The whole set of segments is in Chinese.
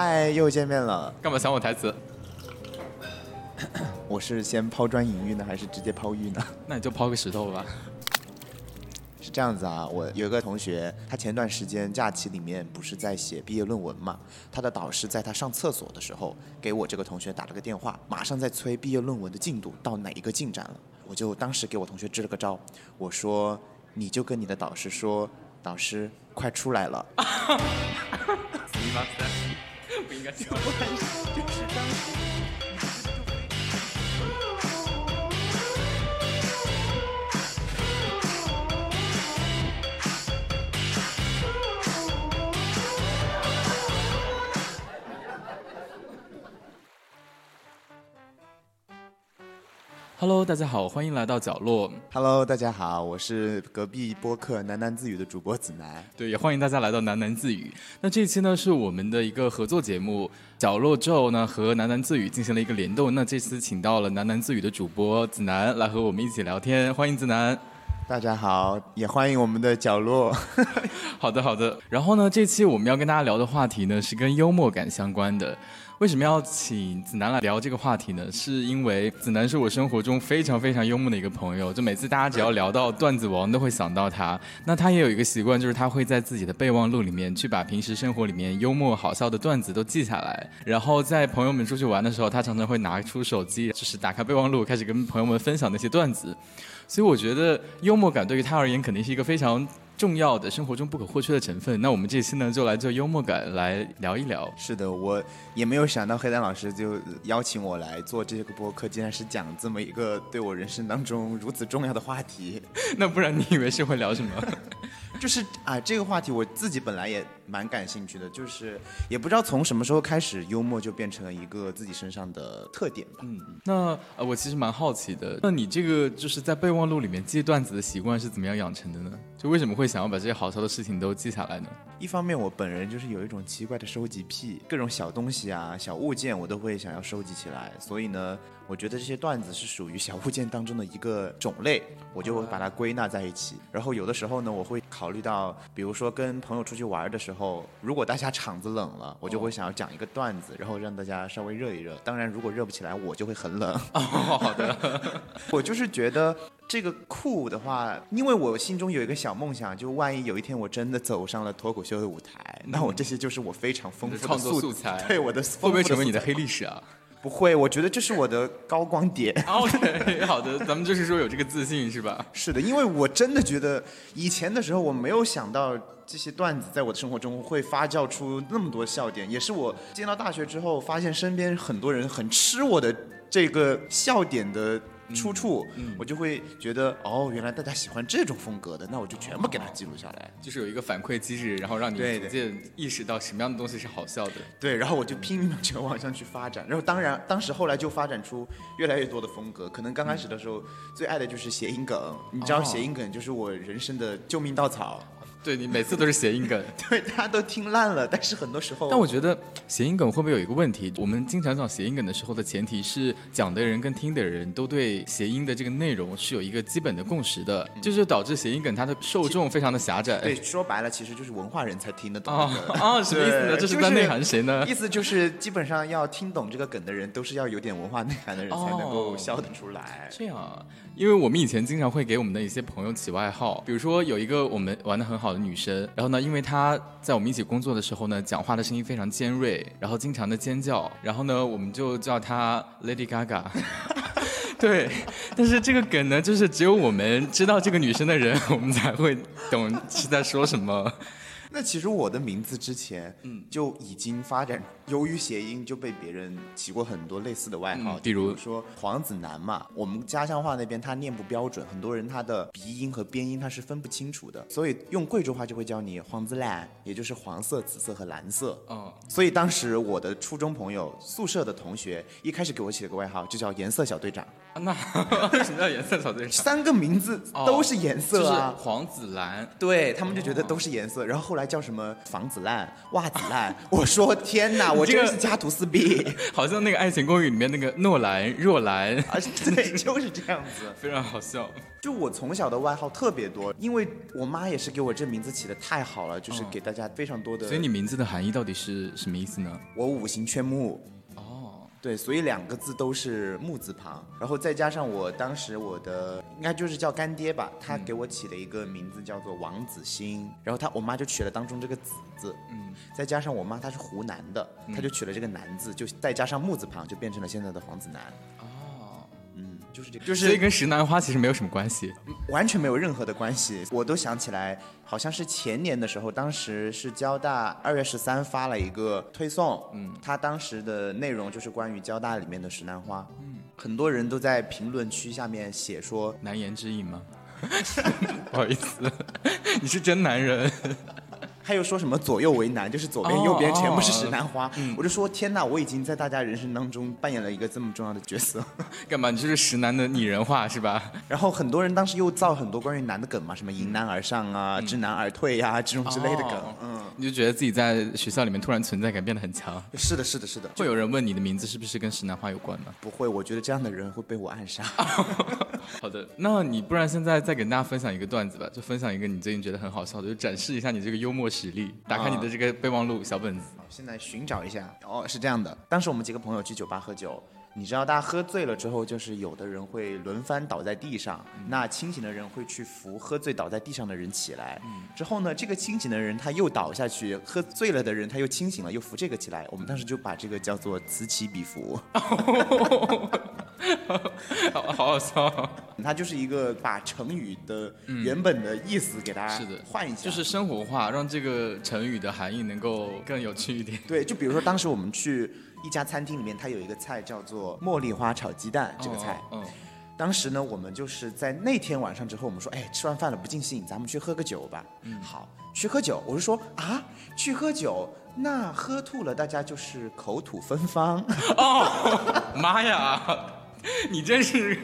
嗨，又见面了。干嘛抢我台词？我是先抛砖引玉呢，还是直接抛玉呢？那你就抛个石头吧。是这样子啊，我有一个同学，他前段时间假期里面不是在写毕业论文嘛？他的导师在他上厕所的时候，给我这个同学打了个电话，马上在催毕业论文的进度到哪一个进展了。我就当时给我同学支了个招，我说你就跟你的导师说，导师快出来了。不 Hello，大家好，欢迎来到角落。Hello，大家好，我是隔壁播客喃喃自语的主播子楠。对，也欢迎大家来到喃喃自语。那这一期呢是我们的一个合作节目，角落咒呢和喃喃自语进行了一个联动。那这次请到了喃喃自语的主播子楠来和我们一起聊天，欢迎子楠。大家好，也欢迎我们的角落。好的，好的。然后呢，这期我们要跟大家聊的话题呢是跟幽默感相关的。为什么要请子楠来聊这个话题呢？是因为子楠是我生活中非常非常幽默的一个朋友，就每次大家只要聊到段子王，都会想到他。那他也有一个习惯，就是他会在自己的备忘录里面去把平时生活里面幽默好笑的段子都记下来，然后在朋友们出去玩的时候，他常常会拿出手机，就是打开备忘录，开始跟朋友们分享那些段子。所以我觉得幽默感对于他而言肯定是一个非常重要的生活中不可或缺的成分。那我们这期呢，就来做幽默感来聊一聊。是的，我也没有想到黑丹老师就邀请我来做这个播客，竟然是讲这么一个对我人生当中如此重要的话题。那不然你以为是会聊什么？就是啊，这个话题我自己本来也蛮感兴趣的，就是也不知道从什么时候开始，幽默就变成了一个自己身上的特点吧。嗯，那呃，我其实蛮好奇的，那你这个就是在备忘录里面记段子的习惯是怎么样养成的呢？就为什么会想要把这些好笑的事情都记下来呢？一方面，我本人就是有一种奇怪的收集癖，各种小东西啊、小物件我都会想要收集起来，所以呢，我觉得这些段子是属于小物件当中的一个种类，我就会把它归纳在一起。然后有的时候呢，我会考虑到，比如说跟朋友出去玩的时候，如果大家场子冷了，我就会想要讲一个段子，然后让大家稍微热一热。当然，如果热不起来，我就会很冷。哦，好的，我就是觉得这个酷的话，因为我心中有一个小梦想，就万一有一天我真的走上了脱口秀的舞台，那我这些就是我非常丰富的素材对我的会不会成为你的黑历史啊素材？不会，我觉得这是我的高光点。OK，好的，咱们就是说有这个自信是吧？是的，因为我真的觉得以前的时候我没有想到这些段子在我的生活中会发酵出那么多笑点，也是我进到大学之后发现身边很多人很吃我的这个笑点的。出处，我就会觉得哦，原来大家喜欢这种风格的，那我就全部给它记录下来。就是有一个反馈机制，然后让你逐渐意识到什么样的东西是好笑的。对，然后我就拼命的全往上去发展，然后当然，当时后来就发展出越来越多的风格。可能刚开始的时候，最爱的就是谐音梗，你知道哦谐音梗就是我人生的救命稻草，对你每次都是谐音梗，对，大家都听烂了，但是很多时候，但我觉得谐音梗会不会有一个问题？我们经常讲谐音梗的时候的前提是讲的人跟听的人都对谐音的这个内容是有一个基本的共识的，就是导致谐音梗它的受众非常的狭窄。对，说白了其实就是文化人才听得懂哦什么意思呢？就这是在内涵谁呢？意思就是基本上要听懂这个梗的人，都是要有点文化内涵的人才能够哦笑得出来。这样啊，因为我们以前经常会给我们的一些朋友起外号，比如说有一个我们玩的很好女生，然后呢，因为她在我们一起工作的时候呢，讲话的声音非常尖锐，然后经常的尖叫，然后呢，我们就叫她 Lady Gaga。对，但是这个梗呢，就是只有我们知道这个女生的人，我们才会懂是在说什么。那其实我的名字之前，嗯，就已经发展，由于谐音就被别人起过很多类似的外号，嗯比如说黄子楠嘛，我们家乡话那边他念不标准，很多人他的鼻音和边音他是分不清楚的，所以用贵州话就会叫你黄子蓝，也就是黄色、紫色和蓝色。嗯，所以当时我的初中朋友、宿舍的同学一开始给我起了个外号，就叫颜色小队长。那为什么叫颜色草最长？三个名字都是颜色啊，就是黄紫蓝。对他们就觉得都是颜色，然后后来叫什么房子烂、袜子烂。我说天哪，我真是家徒四壁，好像那个《爱情公寓》里面那个诺兰、若兰啊，对，就是这样子，非常好笑。就我从小的外号特别多，因为我妈也是给我这名字起的太好了，就是给大家非常多的。所以你名字的含义到底是什么意思呢？我五行缺木。对，所以两个字都是木字旁，然后再加上我当时我的应该就是叫干爹吧，他给我起了一个名字叫做王子欣，然后他我妈就取了当中这个子字，嗯，再加上我妈她是湖南的，她就取了这个南字，就再加上木字旁，就变成了现在的黄子楠。就是这个，就是所以跟石楠花其实没有什么关系，完全没有任何的关系。我都想起来，好像是前年的时候，当时是交大二月十三发了一个推送，嗯，他当时的内容就是关于交大里面的石楠花，嗯，很多人都在评论区下面写说难言之隐吗？不好意思，你是真男人。他又说什么左右为难，就是左边右边全部是石楠花，我就说天哪，我已经在大家人生当中扮演了一个这么重要的角色，干嘛？你就是石楠的拟人化是吧？然后很多人当时又造很多关于男的梗嘛，什么迎难而上啊，知难而退呀，这种之类的梗，嗯，你就觉得自己在学校里面突然存在感变得很强。是的，是的，是的。会有人问你的名字是不是跟石楠花有关吗？不会，我觉得这样的人会被我暗杀。好的，那你不然现在再给大家分享一个段子吧，就分享一个你最近觉得很好笑的，就展示一下你这个幽默。实力，打开你的这个备忘录小本子。现在寻找一下。哦，是这样的，当时我们几个朋友去酒吧喝酒，你知道，大家喝醉了之后，就是有的人会轮番倒在地上，那清醒的人会去扶喝醉倒在地上的人起来。之后呢，这个清醒的人他又倒下去，喝醉了的人他又清醒了，又扶这个起来。我们当时就把这个叫做此起彼伏。好好好笑，它就是一个把成语的原本的意思给大家是的换一下，就是生活化，让这个成语的含义能够更有趣一点。对，就比如说当时我们去一家餐厅里面，它有一个菜叫做茉莉花炒鸡蛋，这个菜，嗯，当时呢，我们就是在那天晚上之后，我们说，哎，吃完饭了不尽兴，咱们去喝个酒吧。嗯，好，去喝酒。我就说啊，去喝酒，那喝吐了，大家就是口吐芬芳。哦，妈呀！你真是，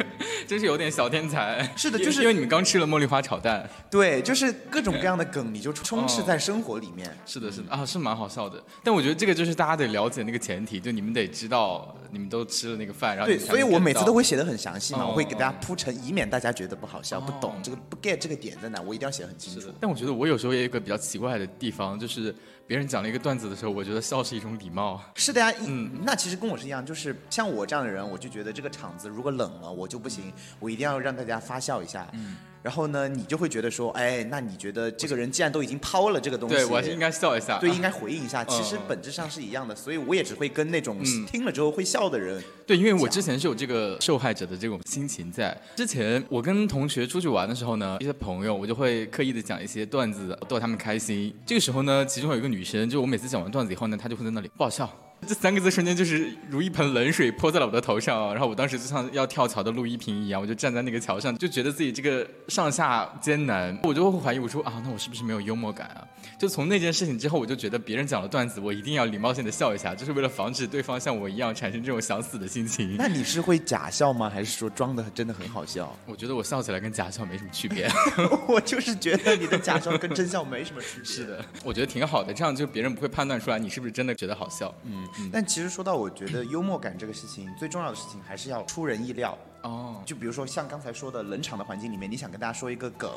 真是有点小天才。是的，就是因为你们刚吃了茉莉花炒蛋。对，就是各种各样的梗，你就充斥在生活里面。是的，是的啊，是蛮好笑的。但我觉得这个就是大家得了解那个前提，就你们得知道你们都吃了那个饭，然后对，所以我每次都会写的很详细嘛，我会给大家铺陈，以免大家觉得不好笑、不懂这个不 get 这个点在哪，我一定要写的很清楚。但我觉得我有时候也有一个比较奇怪的地方，就是。别人讲了一个段子的时候，我觉得笑是一种礼貌。是的呀，嗯，那其实跟我是一样，就是像我这样的人，我就觉得这个场子如果冷了，我就不行，我一定要让大家发笑一下。嗯。然后呢，你就会觉得说，哎，那你觉得这个人既然都已经抛了这个东西，对我还是应该笑一下，对，应该回应一下。其实本质上是一样的，所以我也只会跟那种听了之后会笑的人。对，因为我之前是有这个受害者的这种心情在。之前我跟同学出去玩的时候呢，一些朋友我就会刻意的讲一些段子逗他们开心。这个时候呢，其中有一个女生，就我每次讲完段子以后呢，她就会在那里不好笑。这三个字瞬间就是如一盆冷水泼在了我的头上，然后我当时就像要跳桥的陆一平一样，我就站在那个桥上，就觉得自己这个上下艰难，我就会怀疑我说啊，那我是不是没有幽默感啊？就从那件事情之后，我就觉得别人讲了段子，我一定要礼貌性的笑一下，就是为了防止对方像我一样产生这种想死的心情。那你是会假笑吗？还是说装的真的很好笑？我觉得我笑起来跟假笑没什么区别。我就是觉得你的假笑跟真笑没什么区别。是的，我觉得挺好的，这样就别人不会判断出来你是不是真的觉得好笑。嗯。但其实说到，我觉得幽默感这个事情，最重要的事情还是要出人意料哦。就比如说像刚才说的冷场的环境里面，你想跟大家说一个梗，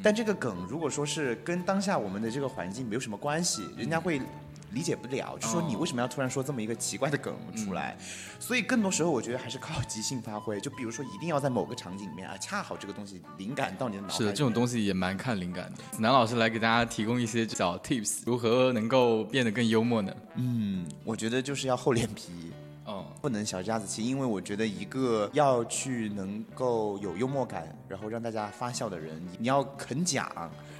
但这个梗如果说是跟当下我们的这个环境没有什么关系，人家会。理解不了，就说你为什么要突然说这么一个奇怪的梗出来？所以更多时候我觉得还是靠即兴发挥。就比如说，一定要在某个场景里面啊，恰好这个东西灵感到你的脑。是的，这种东西也蛮看灵感的。南老师来给大家提供一些小 tips，如何能够变得更幽默呢？嗯，我觉得就是要厚脸皮。哦，不能小家子气，因为我觉得一个要去能够有幽默感，然后让大家发笑的人，你要肯讲，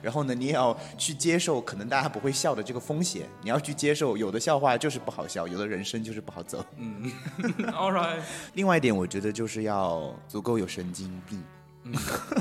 然后呢，你也要去接受可能大家不会笑的这个风险，你要去接受有的笑话就是不好笑，有的人生就是不好走。嗯，All right。另外一点，我觉得就是要足够有神经病，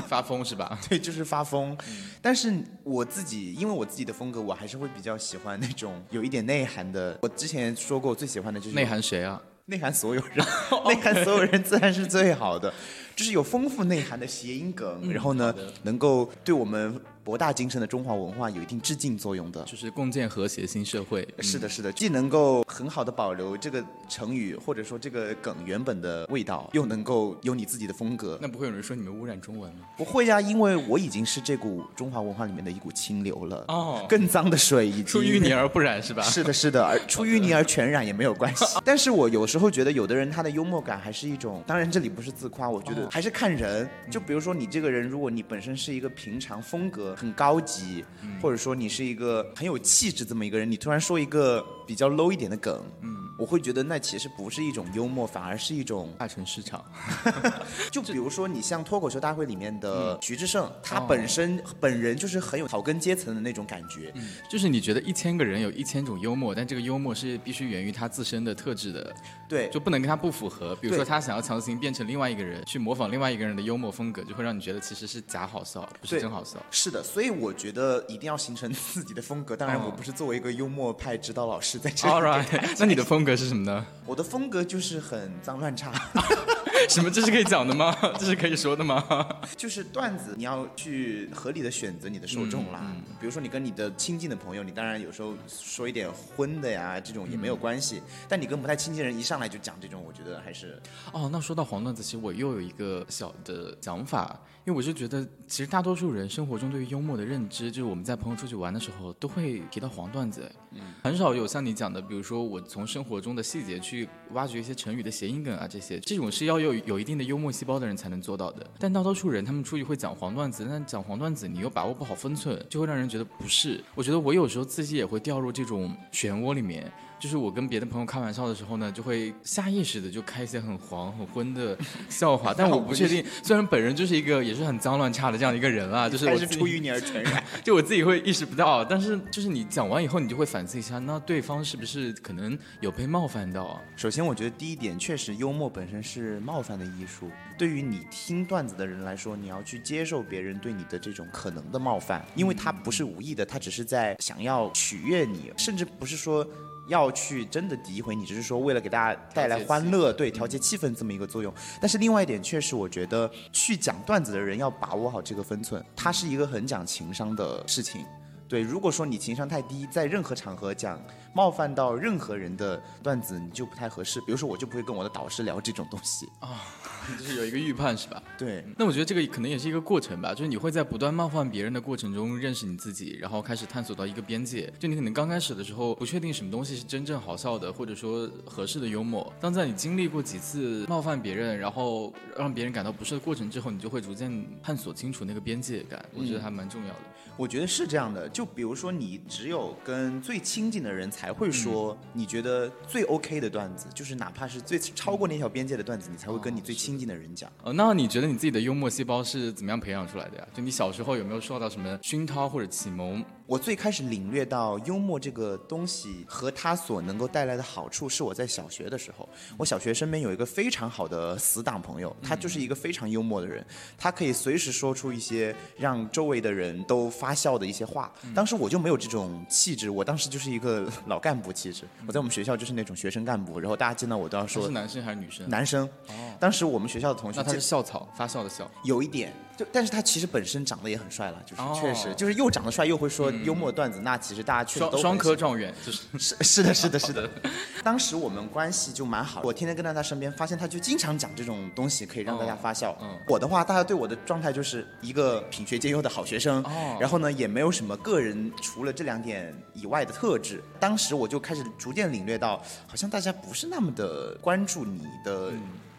发疯是吧？对，就是发疯。但是我自己，因为我自己的风格，我还是会比较喜欢那种有一点内涵的。我之前说过，我最喜欢的就是内涵谁啊？内涵所有人，内涵所有人自然是最好的，就是有丰富内涵的谐音梗，然后呢，能够对我们。博大精深的中华文化有一定致敬作用的，就是共建和谐新社会。是的，是的，既能够很好的保留这个成语或者说这个梗原本的味道，又能够有你自己的风格。那不会有人说你们污染中文吗？不会呀，因为我已经是这股中华文化里面的一股清流了。哦，更脏的水已经出淤泥而不染是吧？是的，是的，而出淤泥 而全染也没有关系。但是我有时候觉得，有的人他的幽默感还是一种，当然这里不是自夸，我觉得还是看人。就比如说你这个人，如果你本身是一个平常风格很高级。或者说你是一个很有气质这么一个人，你突然说一个比较 low 一点的梗，嗯，我会觉得那其实不是一种幽默，反而是一种大成市场。就比如说你像脱口秀大会里面的徐志胜，他本身本人就是很有草根阶层的那种感觉，就是你觉得一千个人有一千种幽默，但这个幽默是必须源于他自身的特质的，对，就不能跟他不符合。比如说他想要强行变成另外一个人，去模仿另外一个人的幽默风格，就会让你觉得其实是假好笑，不是真好笑。是的，所以我觉得。呃，一定要形成自己的风格。当然，我不是作为一个幽默派指导老师在这里。All right，那你的风格是什么呢？我的风格就是很脏乱差。什么？这是可以讲的吗？这是可以说的吗？就是段子，你要去合理的选择你的受众啦。比如说，你跟你的亲近的朋友，你当然有时候说一点荤的呀，这种也没有关系。但你跟不太亲近的人一上来就讲这种，我觉得还是……哦，那说到黄段子，其实我又有一个小的想法。因为我是觉得，其实大多数人生活中对于幽默的认知，就是我们在朋友出去玩的时候都会提到黄段子，嗯，很少有像你讲的，比如说我从生活中的细节去挖掘一些成语的谐音梗啊，这些，这种是要有有一定的幽默细胞的人才能做到的。但大多数人他们出去会讲黄段子，但讲黄段子你又把握不好分寸，就会让人觉得不是。我觉得我有时候自己也会掉入这种漩涡里面。就是我跟别的朋友开玩笑的时候呢，就会下意识的就开一些很黄很荤的 笑话，但我不确定。虽然本人就是一个也是很脏乱差的这样一个人啊，就是我是出淤泥而全染，就我自己会意识不到。但是就是你讲完以后，你就会反思一下，那对方是不是可能有被冒犯到啊？首先，我觉得第一点，确实幽默本身是冒犯的艺术。对于你听段子的人来说，你要去接受别人对你的这种可能的冒犯，因为他不是无意的，他只是在想要取悦你，甚至不是说。要去真的诋毁你，只是说为了给大家带来欢乐，对调节气氛这么一个作用。但是另外一点，确实我觉得去讲段子的人要把握好这个分寸，它是一个很讲情商的事情。对，如果说你情商太低，在任何场合讲冒犯到任何人的段子，你就不太合适。比如说，我就不会跟我的导师聊这种东西啊，就是有一个预判是吧？对。那我觉得这个可能也是一个过程吧，就是你会在不断冒犯别人的过程中认识你自己，然后开始探索到一个边界。就你可能刚开始的时候不确定什么东西是真正好笑的，或者说合适的幽默。当在你经历过几次冒犯别人，然后让别人感到不适的过程之后，你就会逐渐探索清楚那个边界感。我觉得还蛮重要的。我觉得是这样的。就比如说，你只有跟最亲近的人才会说你觉得最 OK 的段子，就是哪怕是最超过那条边界的段子，你才会跟你最亲近的人讲。哦，那你觉得你自己的幽默细胞是怎么样培养出来的呀？就你小时候有没有受到什么熏陶或者启蒙？我最开始领略到幽默这个东西和它所能够带来的好处，是我在小学的时候。我小学身边有一个非常好的死党朋友，他就是一个非常幽默的人，他可以随时说出一些让周围的人都发笑的一些话。当时我就没有这种气质，我当时就是一个老干部气质。我在我们学校就是那种学生干部，然后大家见到我都要说。是男生还是女生？男生。哦。当时我们学校的同学。那他是校草，发笑的笑。有一点。就，但是他其实本身长得也很帅了，就是确实，就是又长得帅又会说幽默段子，那其实大家确实都双科状元，就是 是是的是的 是的。当时我们关系就蛮好，我天天跟在他身边，发现他就经常讲这种东西，可以让大家发笑。我的话，大家对我的状态就是一个品学兼优的好学生，然后呢，也没有什么个人除了这两点以外的特质。当时我就开始逐渐领略到，好像大家不是那么的关注你的。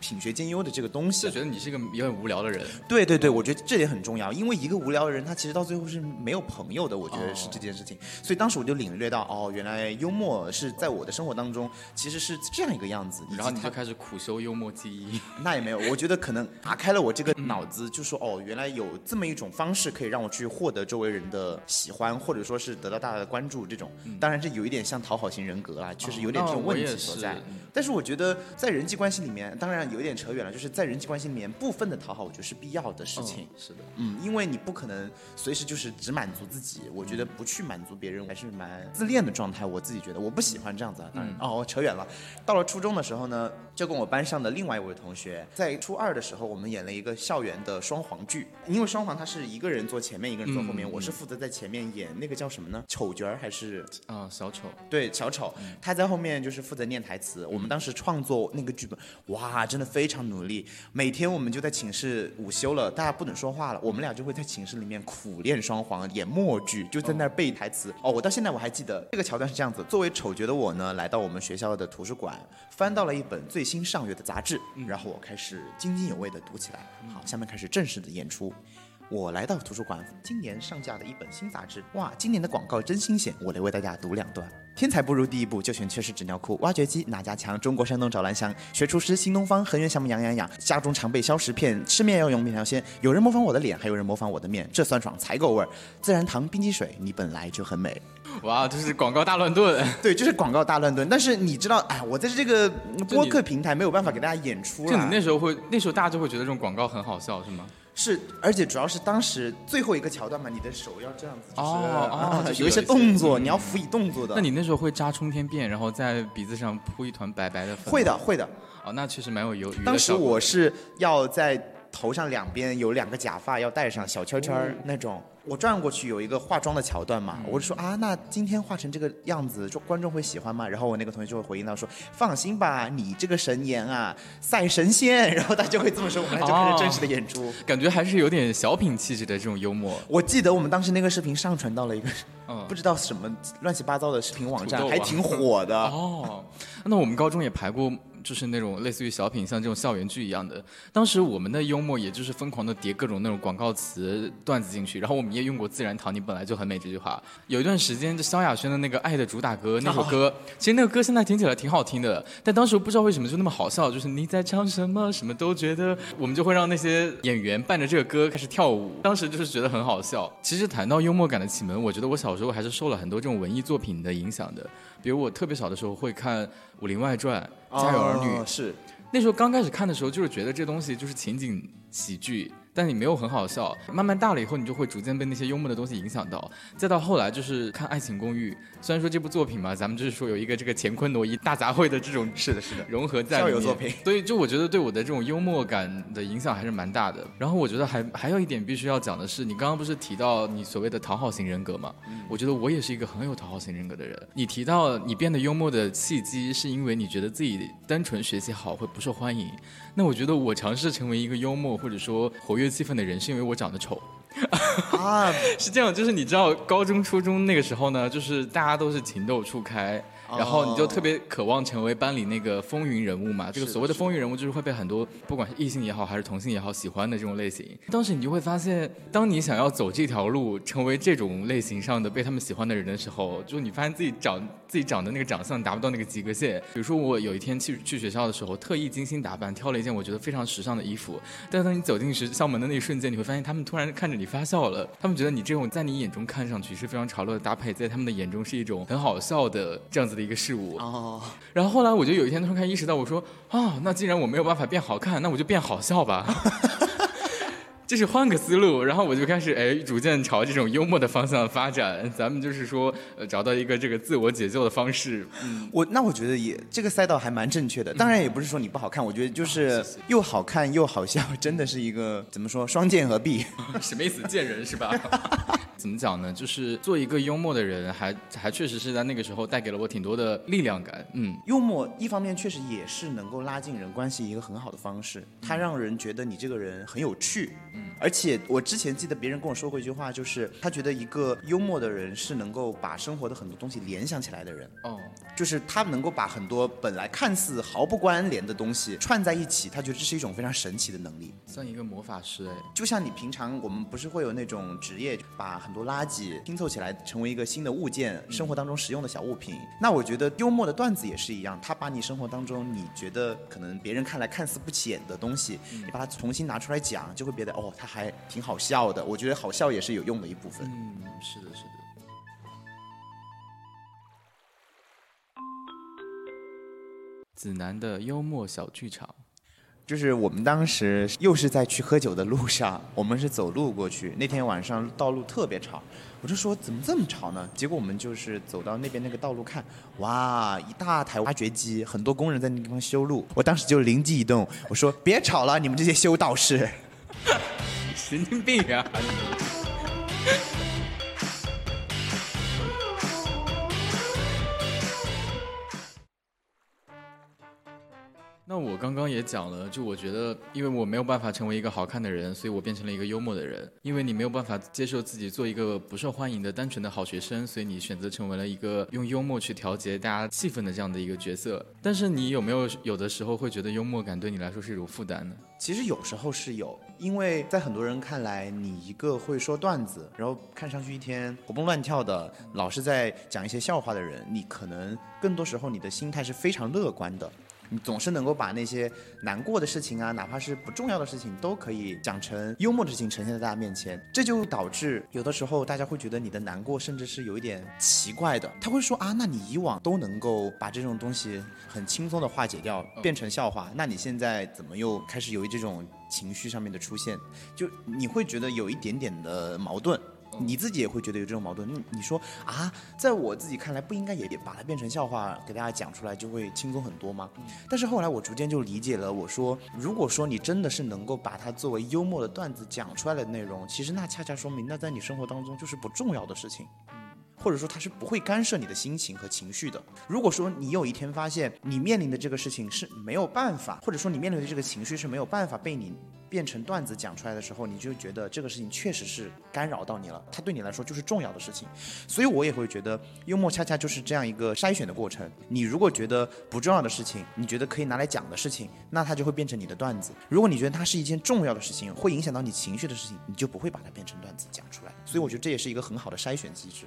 品学兼优的这个东西，就觉得你是一个有点无聊的人。对对对，我觉得这点很重要，因为一个无聊的人，他其实到最后是没有朋友的。我觉得是这件事情。所以当时我就领略到，哦，原来幽默是在我的生活当中其实是这样一个样子。然后你就开始苦修幽默记忆。那也没有，我觉得可能打开了我这个脑子，就说哦，原来有这么一种方式可以让我去获得周围人的喜欢，或者说是得到大家的关注。这种，当然这有一点像讨好型人格啦，确实有点这种问题所在。但是我觉得在人际关系里面，当然有。有点扯远了，就是在人际关系里面部分的讨好，我觉得是必要的事情。是的，嗯，因为你不可能随时就是只满足自己，我觉得不去满足别人还是蛮自恋的状态。我自己觉得我不喜欢这样子啊。当然，哦，我扯远了。到了初中的时候呢，就跟我班上的另外一位同学，在初二的时候，我们演了一个校园的双簧剧。因为双簧他是一个人坐前面，一个人坐后面，我是负责在前面演那个叫什么呢？丑角还是啊，小丑，对小丑，他在后面就是负责念台词。我们当时创作那个剧本，哇，真的非常努力。每天我们就在寝室午休了，大家不能说话了，我们俩就会在寝室里面苦练双簧，演默剧，就在那儿背台词。哦，我到现在我还记得这个桥段是这样子：作为丑角的我呢，来到我们学校的图书馆，翻到了一本最新上月的杂志，然后我开始津津有味地读起来。好，下面开始正式的演出。我来到图书馆，今年上架的一本新杂志，哇，今年的广告真新鲜，我来为大家读两段。天才不如第一步，就选缺失纸尿裤。挖掘机哪家强？中国山东找蓝翔。学厨师新东方。恒源项目养养养。家中常备消食片，吃面要用面条先。有人模仿我的脸，还有人模仿我的面，这酸爽才够味儿。自然堂冰激水，你本来就很美。哇，这是广告大乱炖。对，就是广告大乱炖。但是你知道，哎，我在这个播客平台没有办法给大家演出了就你那时候会，那时候大家就会觉得这种广告很好笑，是吗？是，而且主要是当时最后一个桥段嘛，你的手要这样子，就是、哦哦有一些动作，你要辅以动作的。那你那时候会扎冲天辫，然后在鼻子上铺一团白白的粉？会的，会的。哦，那确实蛮有有余的当时我是要在头上两边有两个假发要戴上小圈圈儿那种。我转过去有一个化妆的桥段嘛，我就说啊，那今天化成这个样子，说观众会喜欢吗？然后我那个同学就会回应到说，放心吧，你这个神颜啊，赛神仙。然后他就会这么说，我们就开始正式的演出。感觉还是有点小品气质的这种幽默。我记得我们当时那个视频上传到了一个嗯 不知道什么乱七八糟的视频网站还挺火的。哦，那我们高中也排过，就是那种类似于小品，像这种校园剧一样的。当时我们的幽默也就是疯狂的叠各种那种广告词段子进去，然后我们也用过“自然堂，你本来就很美”这句话。有一段时间，就萧亚轩的那个《爱的主打歌》那首歌，其实那个歌现在听起来挺好听的，但当时不知道为什么就那么好笑，就是你在唱什么，什么都觉得，我们就会让那些演员伴着这个歌开始跳舞，当时就是觉得很好笑。其实谈到幽默感的启蒙，我觉得我小时候还是受了很多这种文艺作品的影响的，比如我特别小的时候会看《武林外传》《家有儿女》哦是。那时候刚开始看的时候，就是觉得这东西就是情景喜剧，但你没有很好笑。慢慢大了以后，你就会逐渐被那些幽默的东西影响到。再到后来就是看《爱情公寓》，虽然说这部作品嘛，咱们就是说有一个这个乾坤挪移大杂烩的这种 是的，是的。融合在里面。校友作品所以就我觉得对我的这种幽默感的影响还是蛮大的。然后我觉得还还有一点必须要讲的是，你刚刚不是提到你所谓的讨好型人格嘛？我觉得我也是一个很有讨好型人格的人。你提到你变得幽默的契机，是因为你觉得自己单纯学习好会不受欢迎。那我觉得我尝试成为一个幽默或者说活跃气愤的人，是因为我长得丑。啊，是这样，就是你知道高中、初中那个时候呢，就是大家都是情窦初开，然后你就特别渴望成为班里那个风云人物嘛。这个所谓的风云人物，就是会被很多不管是异性也好，还是同性也好喜欢的这种类型。当时你就会发现，当你想要走这条路，成为这种类型上的被他们喜欢的人的时候，就你发现自己长自己长的那个长相达不到那个及格线。比如说我有一天去去学校的时候，特意精心打扮，挑了一件我觉得非常时尚的衣服，但是当你走进学校门的那一瞬间，你会发现他们突然看着你发笑了，他们觉得你这种在你眼中看上去是非常潮流的搭配，在他们的眼中是一种很好笑的这样子的一个事物。哦，然后后来我就有一天突然意识到，我说啊，那既然我没有办法变好看，那我就变好笑吧。就是换个思路，然后我就开始哎，逐渐朝这种幽默的方向发展。咱们就是说，呃，找到一个这个自我解救的方式。嗯，我那我觉得也这个赛道还蛮正确的。当然也不是说你不好看，我觉得就是又好看又好笑，真的是一个怎么说双剑合璧。什么意思？见人是吧？怎么讲呢？就是做一个幽默的人，还还确实是在那个时候带给了我挺多的力量感。嗯，幽默一方面确实也是能够拉近人关系一个很好的方式，它让人觉得你这个人很有趣。嗯，而且我之前记得别人跟我说过一句话，就是他觉得一个幽默的人是能够把生活的很多东西联想起来的人。哦，就是他能够把很多本来看似毫不关联的东西串在一起，他觉得这是一种非常神奇的能力。算一个魔法师哎。就像你平常我们不是会有那种职业，把很多垃圾拼凑起来成为一个新的物件，生活当中实用的小物品。那我觉得幽默的段子也是一样，他把你生活当中你觉得可能别人看来看似不起眼的东西，你把它重新拿出来讲，就会觉得哦，他还挺好笑的。我觉得好笑也是有用的一部分。嗯，是的，是的。子楠的幽默小剧场，就是我们当时又是在去喝酒的路上，我们是走路过去。那天晚上道路特别吵，我就说怎么这么吵呢？结果我们就是走到那边那个道路看，哇，一大台挖掘机，很多工人在那地方修路。我当时就灵机一动，我说别吵了，你们这些修道士。神经病啊！那我刚刚也讲了，就我觉得，因为我没有办法成为一个好看的人，所以我变成了一个幽默的人。因为你没有办法接受自己做一个不受欢迎的单纯的好学生，所以你选择成为了一个用幽默去调节大家气氛的这样的一个角色。但是你有没有有的时候会觉得幽默感对你来说是一种负担呢？其实有时候是有，因为在很多人看来，你一个会说段子，然后看上去一天活蹦乱跳的，老是在讲一些笑话的人，你可能更多时候你的心态是非常乐观的。你总是能够把那些难过的事情啊，哪怕是不重要的事情，都可以讲成幽默的事情呈现在大家面前。这就导致有的时候大家会觉得你的难过甚至是有一点奇怪的。他会说啊，那你以往都能够把这种东西很轻松的化解掉，变成笑话，那你现在怎么又开始有这种情绪上面的出现？就你会觉得有一点点的矛盾。你自己也会觉得有这种矛盾，你你说啊，在我自己看来不应该也把它变成笑话给大家讲出来就会轻松很多吗？但是后来我逐渐就理解了，我说如果说你真的是能够把它作为幽默的段子讲出来的内容，其实那恰恰说明那在你生活当中就是不重要的事情。或者说它是不会干涉你的心情和情绪的。如果说你有一天发现你面临的这个事情是没有办法，或者说你面临的这个情绪是没有办法被你变成段子讲出来的时候，你就觉得这个事情确实是干扰到你了，它对你来说就是重要的事情。所以我也会觉得幽默恰恰就是这样一个筛选的过程。你如果觉得不重要的事情，你觉得可以拿来讲的事情，那它就会变成你的段子；如果你觉得它是一件重要的事情，会影响到你情绪的事情，你就不会把它变成段子讲出来。所以我觉得这也是一个很好的筛选机制。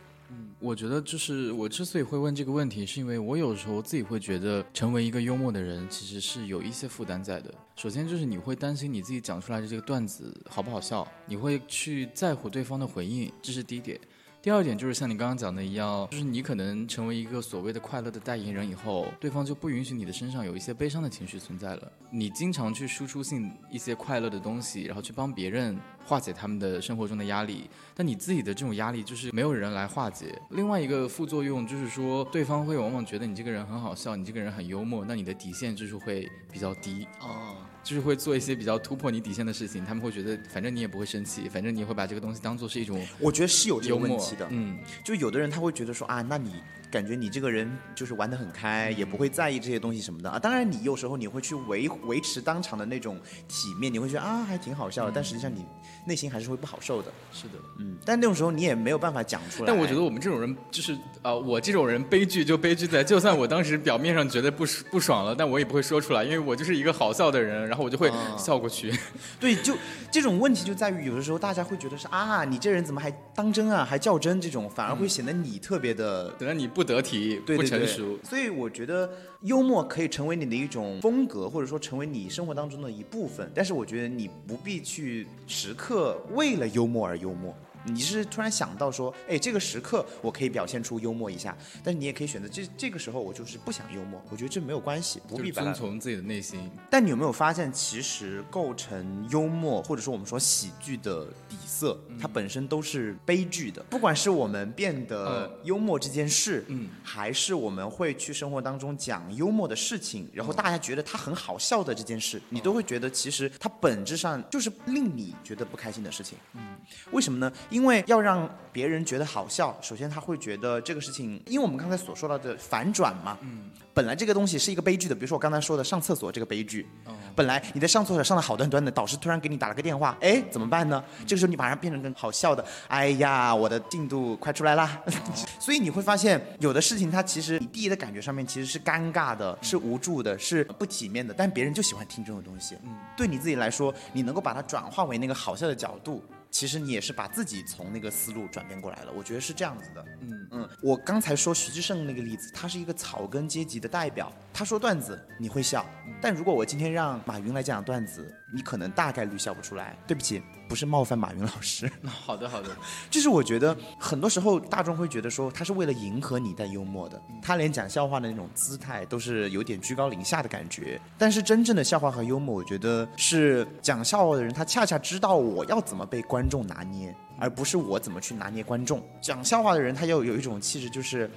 我觉得就是我之所以会问这个问题，是因为我有时候自己会觉得，成为一个幽默的人其实是有一些负担在的。首先就是你会担心你自己讲出来的这个段子好不好笑，你会去在乎对方的回应，这是第一点。第二点就是像你刚刚讲的一样，就是你可能成为一个所谓的快乐的代言人以后，对方就不允许你的身上有一些悲伤的情绪存在了。你经常去输出性一些快乐的东西，然后去帮别人化解他们的生活中的压力，但你自己的这种压力就是没有人来化解。另外一个副作用就是说，对方会往往觉得你这个人很好笑，你这个人很幽默，那你的底线就是会比较低哦。就是会做一些比较突破你底线的事情，他们会觉得反正你也不会生气，反正你也会把这个东西当做是一种，我觉得是有这个问题的，嗯，就有的人他会觉得说啊，那你。感觉你这个人就是玩的很开，也不会在意这些东西什么的啊。当然，你有时候你会去维维持当场的那种体面，你会觉得啊还挺好笑的，但实际上你内心还是会不好受的。是的，嗯。但那种时候你也没有办法讲出来。但我觉得我们这种人就是啊，我这种人悲剧就悲剧在，就算我当时表面上觉得不不爽了，但我也不会说出来，因为我就是一个好笑的人，然后我就会笑过去。对，就这种问题就在于有的时候大家会觉得是啊，你这人怎么还当真啊，还较真这种，反而会显得你特别的，显得你不得体。不成熟，所以我觉得幽默可以成为你的一种风格，或者说成为你生活当中的一部分。但是我觉得你不必去时刻为了幽默而幽默。你是突然想到说，哎，这个时刻我可以表现出幽默一下，但是你也可以选择这这个时候我就是不想幽默。我觉得这没有关系，不必遵从自己的内心。但你有没有发现，其实构成幽默或者说我们说喜剧的底色，它本身都是悲剧的。不管是我们变得幽默这件事，嗯，还是我们会去生活当中讲幽默的事情，然后大家觉得它很好笑的这件事，你都会觉得其实它本质上就是令你觉得不开心的事情。嗯，为什么呢？因为要让别人觉得好笑，首先他会觉得这个事情，因为我们刚才所说到的反转嘛，嗯，本来这个东西是一个悲剧的，比如说我刚才说的上厕所这个悲剧，本来你在上厕所上的好端端的，导师突然给你打了个电话，哎，怎么办呢？这个时候你马上变成个好笑的，哎呀，我的进度快出来啦，所以你会发现有的事情它其实你第一的感觉上面其实是尴尬的，是无助的，是不体面的，但别人就喜欢听这种东西，嗯，对你自己来说，你能够把它转化为那个好笑的角度。其实你也是把自己从那个思路转变过来了，我觉得是这样子的。嗯嗯，我刚才说徐志胜那个例子，他是一个草根阶级的代表，他说段子你会笑，但如果我今天让马云来讲段子，你可能大概率笑不出来。对不起，不是冒犯马云老师，好的好的，就是我觉得很多时候大众会觉得说他是为了迎合你在幽默的，他连讲笑话的那种姿态都是有点居高临下的感觉。但是真正的笑话和幽默，我觉得是讲笑话的人他恰恰知道我要怎么被观众拿捏，而不是我怎么去拿捏观众。讲笑话的人他要有一种气质，就是。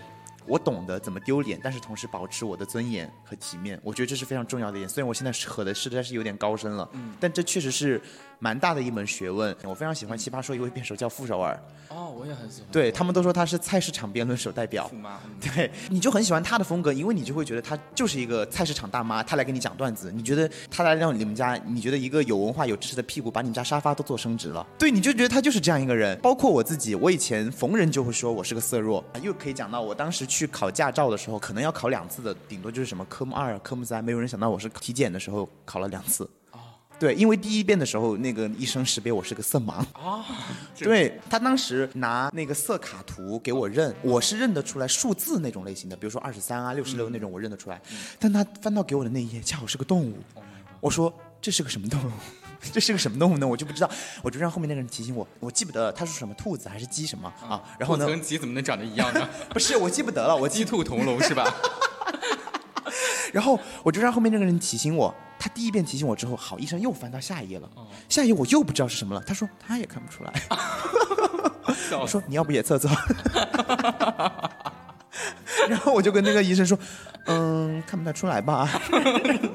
我懂得怎么丢脸，但是同时保持我的尊严和体面，我觉得这是非常重要的一点。虽然我现在扯的实在是有点高深了，嗯，但这确实是蛮大的一门学问。我非常喜欢奇葩说一位辩手叫傅首尔，哦，我也很喜欢。对他们都说他是菜市场辩论手代表，对，你就很喜欢他的风格，因为你就会觉得他就是一个菜市场大妈，他来给你讲段子，你觉得他来让你们家，你觉得一个有文化有知识的屁股把你们家沙发都做升值了，对，你就觉得他就是这样一个人。包括我自己，我以前逢人就会说我是个色弱，又可以讲到我当时去考驾照的时候，可能要考两次的，顶多就是什么科目二、科目三，没有人想到我是体检的时候考了两次。对，因为第一遍的时候，那个医生识别我是个色盲啊。对他当时拿那个色卡图给我认，我是认得出来数字那种类型的，比如说二十三啊、六十六那种，我认得出来。但他翻到给我的那一页，恰好是个动物。我说这是个什么动物？这是个什么动物呢？我就不知道，我就让后面那个人提醒我，我记不得他说什么兔子还是鸡什么啊？然后呢？跟鸡怎么能长得一样呢？不是，我记不得了，我鸡兔同笼是吧？然后我就让后面那个人提醒我。他第一遍提醒我之后，好，医生又翻到下一页了。下一页我又不知道是什么了。他说他也看不出来。我说你要不也测测？然后我就跟那个医生说，嗯，看不太出来吧？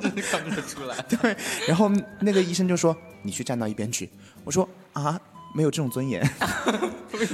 真的看不太出来。对。然后那个医生就说你去站到一边去。我说啊。没有这种尊严，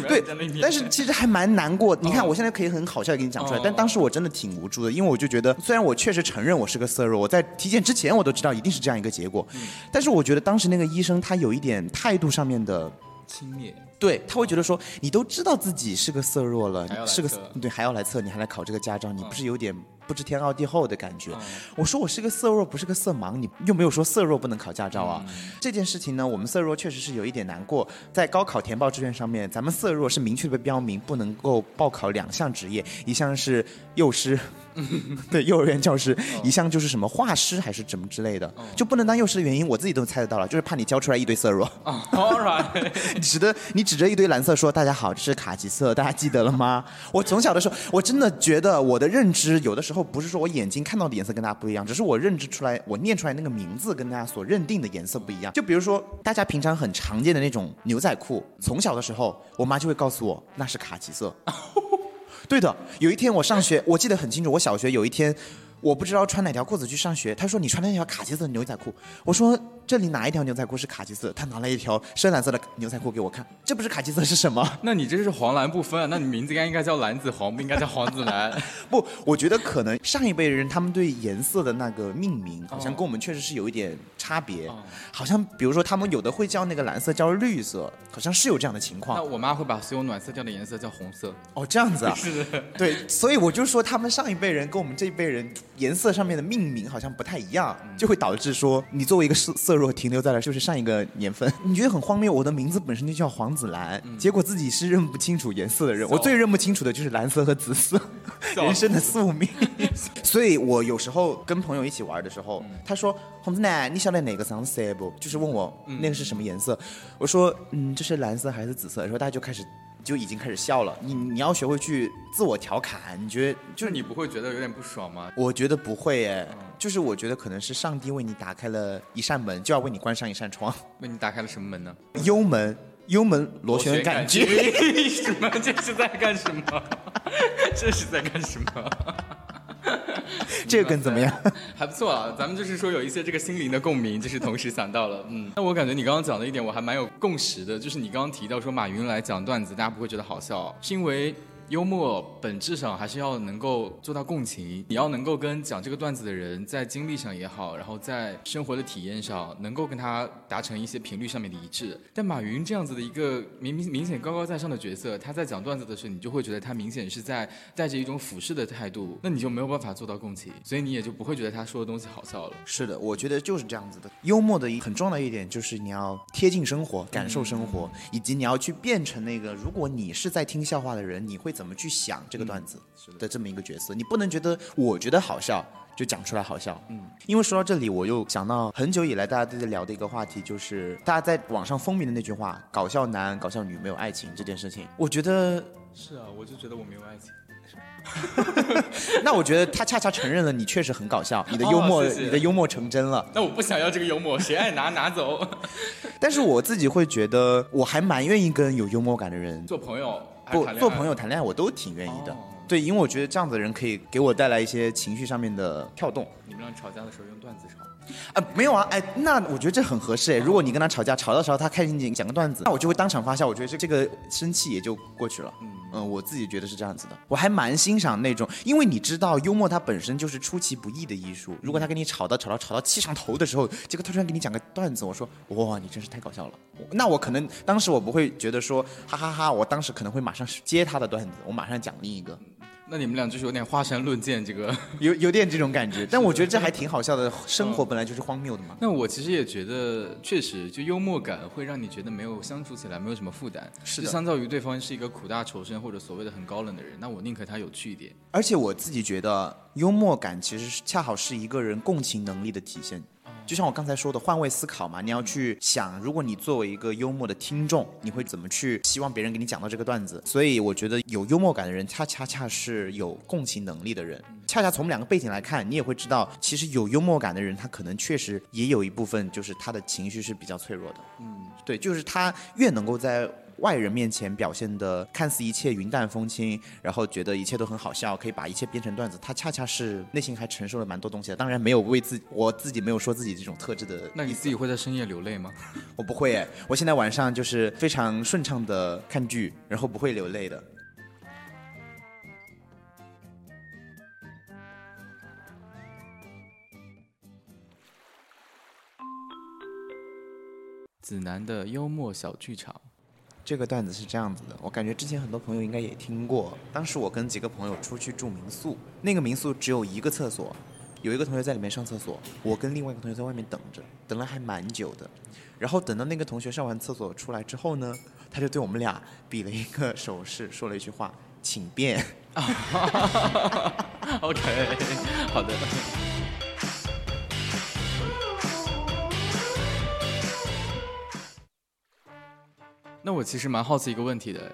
对，但是其实还蛮难过。你看，我现在可以很好笑的给你讲出来，但当时我真的挺无助的，因为我就觉得，虽然我确实承认我是个色弱，我在体检之前我都知道一定是这样一个结果，但是我觉得当时那个医生他有一点态度上面的轻蔑，对他会觉得说，你都知道自己是个色弱了，是个对还要来测，你还来考这个驾照，你不是有点？不知天高地厚的感觉。我说我是个色弱，不是个色盲，你又没有说色弱不能考驾照啊。这件事情呢，我们色弱确实是有一点难过。在高考填报志愿上面，咱们色弱是明确的标明不能够报考两项职业，一项是幼师。对，幼儿园教师一项就是什么画师还是什么之类的，就不能当幼师的原因，我自己都猜得到了，就是怕你教出来一堆色弱。All right，指的你指着一堆蓝色说：“大家好，这是卡其色，大家记得了吗？”我从小的时候，我真的觉得我的认知有的时候后不是说我眼睛看到的颜色跟大家不一样，只是我认知出来，我念出来那个名字跟大家所认定的颜色不一样。就比如说大家平常很常见的那种牛仔裤，从小的时候，我妈就会告诉我那是卡其色。对的，有一天我上学，我记得很清楚。我小学有一天，我不知道穿哪条裤子去上学。她说：“你穿那条卡其色牛仔裤。”我说。这里哪一条牛仔裤是卡其色？他拿了一条深蓝色的牛仔裤给我看，这不是卡其色是什么？那你这是黄蓝不分啊？那你名字应该应该叫蓝紫黄，不应该叫黄紫蓝？不，我觉得可能上一辈人他们对颜色的那个命名，好像跟我们确实是有一点差别。好像比如说他们有的会叫那个蓝色叫绿色，好像是有这样的情况。那我妈会把所有暖色调的颜色叫红色。哦，这样子啊？是。对，所以我就说他们上一辈人跟我们这一辈人颜色上面的命名好像不太一样，就会导致说你作为一个色色弱停留在了就。是上一个年份，你觉得很荒谬？我的名字本身就叫黄子蓝，结果自己是认不清楚颜色的人。我最认不清楚的就是蓝色和紫色，人生的宿命。所以我有时候跟朋友一起玩的时候，他说：“红子奶，你晓得哪个上色不？”就是问我那个是什么颜色。我说：“嗯，这是蓝色还是紫色？”然后大家就开始。就已经开始笑了。你你要学会去自我调侃。你觉得就是你不会觉得有点不爽吗？我觉得不会诶，就是我觉得可能是上帝为你打开了一扇门，就要为你关上一扇窗。为你打开了什么门呢？幽门，幽门螺旋杆菌。什么？这是在干什么？这是在干什么？这个梗怎么样？还不错啊，咱们就是说有一些这个心灵的共鸣，就是同时想到了，嗯。那我感觉你刚刚讲的一点，我还蛮有共识的，就是你刚刚提到说马云来讲段子，大家不会觉得好笑，是因为。幽默本质上还是要能够做到共情，你要能够跟讲这个段子的人在经历上也好，然后在生活的体验上，能够跟他达成一些频率上面的一致。但马云这样子的一个明明明显高高在上的角色，他在讲段子的时候，你就会觉得他明显是在带着一种俯视的态度，那你就没有办法做到共情，所以你也就不会觉得他说的东西好笑了。是的，我觉得就是这样子的。幽默的一很重要的一点就是你要贴近生活，感受生活，以及你要去变成那个如果你是在听笑话的人，你会怎么去想这个段子的这么一个角色？你不能觉得我觉得好笑就讲出来好笑。嗯，因为说到这里，我又想到很久以来大家都在聊的一个话题，就是大家在网上风靡的那句话“搞笑男、搞笑女没有爱情”这件事情。我觉得，是啊，我就觉得我没有爱情。那我觉得他恰恰承认了你确实很搞笑，你的幽默，你的幽默成真了。那我不想要这个幽默，谁爱拿拿走。但是我自己会觉得，我还蛮愿意跟有幽默感的人做朋友，不做朋友。谈恋爱，我都挺愿意的。哦对，因为我觉得这样子的人可以给我带来一些情绪上面的跳动。你们俩吵架的时候用段子吵，啊，没有啊，哎，那我觉得这很合适哎。如果你跟他吵架，吵到吵到他开心你讲个段子，那我就会当场发笑，我觉得这这个生气也就过去了。嗯我自己觉得是这样子的。我还蛮欣赏那种，因为你知道幽默它本身就是出其不意的艺术。如果他跟你吵到吵到吵到气上头的时候，结果他突然给你讲个段子，我说哇，你真是太搞笑了。那我可能当时我不会觉得说哈哈哈我当时可能会马上接他的段子，我马上讲另一个。那你们俩就是有点华山论剑这个。有有点这种感觉，但我觉得这还挺好笑的。生活本来就是荒谬的嘛。那我其实也觉得，确实就幽默感会让你觉得没有相处起来没有什么负担。是的就相较于对方是一个苦大仇深或者所谓的很高冷的人，那我宁可他有趣一点。而且我自己觉得，幽默感其实是恰好是一个人共情能力的体现。就像我刚才说的，换位思考嘛，你要去想，如果你作为一个幽默的听众，你会怎么去希望别人给你讲到这个段子？所以我觉得有幽默感的人，他恰恰是有共情能力的人。恰恰从我们两个背景来看，你也会知道，其实有幽默感的人，他可能确实也有一部分就是他的情绪是比较脆弱的。嗯，对，就是他越能够在外人面前表现的看似一切云淡风轻，然后觉得一切都很好笑，可以把一切编成段子，他恰恰是内心还承受了蛮多东西的。当然没有为自我自己没有说自己这种特质的，那你自己会在深夜流泪吗？我不会哎，我现在晚上就是非常顺畅的看剧，然后不会流泪的。子楠的幽默小剧场。这个段子是这样子的，我感觉之前很多朋友应该也听过。当时我跟几个朋友出去住民宿，那个民宿只有一个厕所，有一个同学在里面上厕所，我跟另外一个同学在外面等着，等了还蛮久的。然后等到那个同学上完厕所出来之后呢，他就对我们俩比了一个手势，说了一句话：“请便。OK，好的。那我其实蛮好奇一个问题的，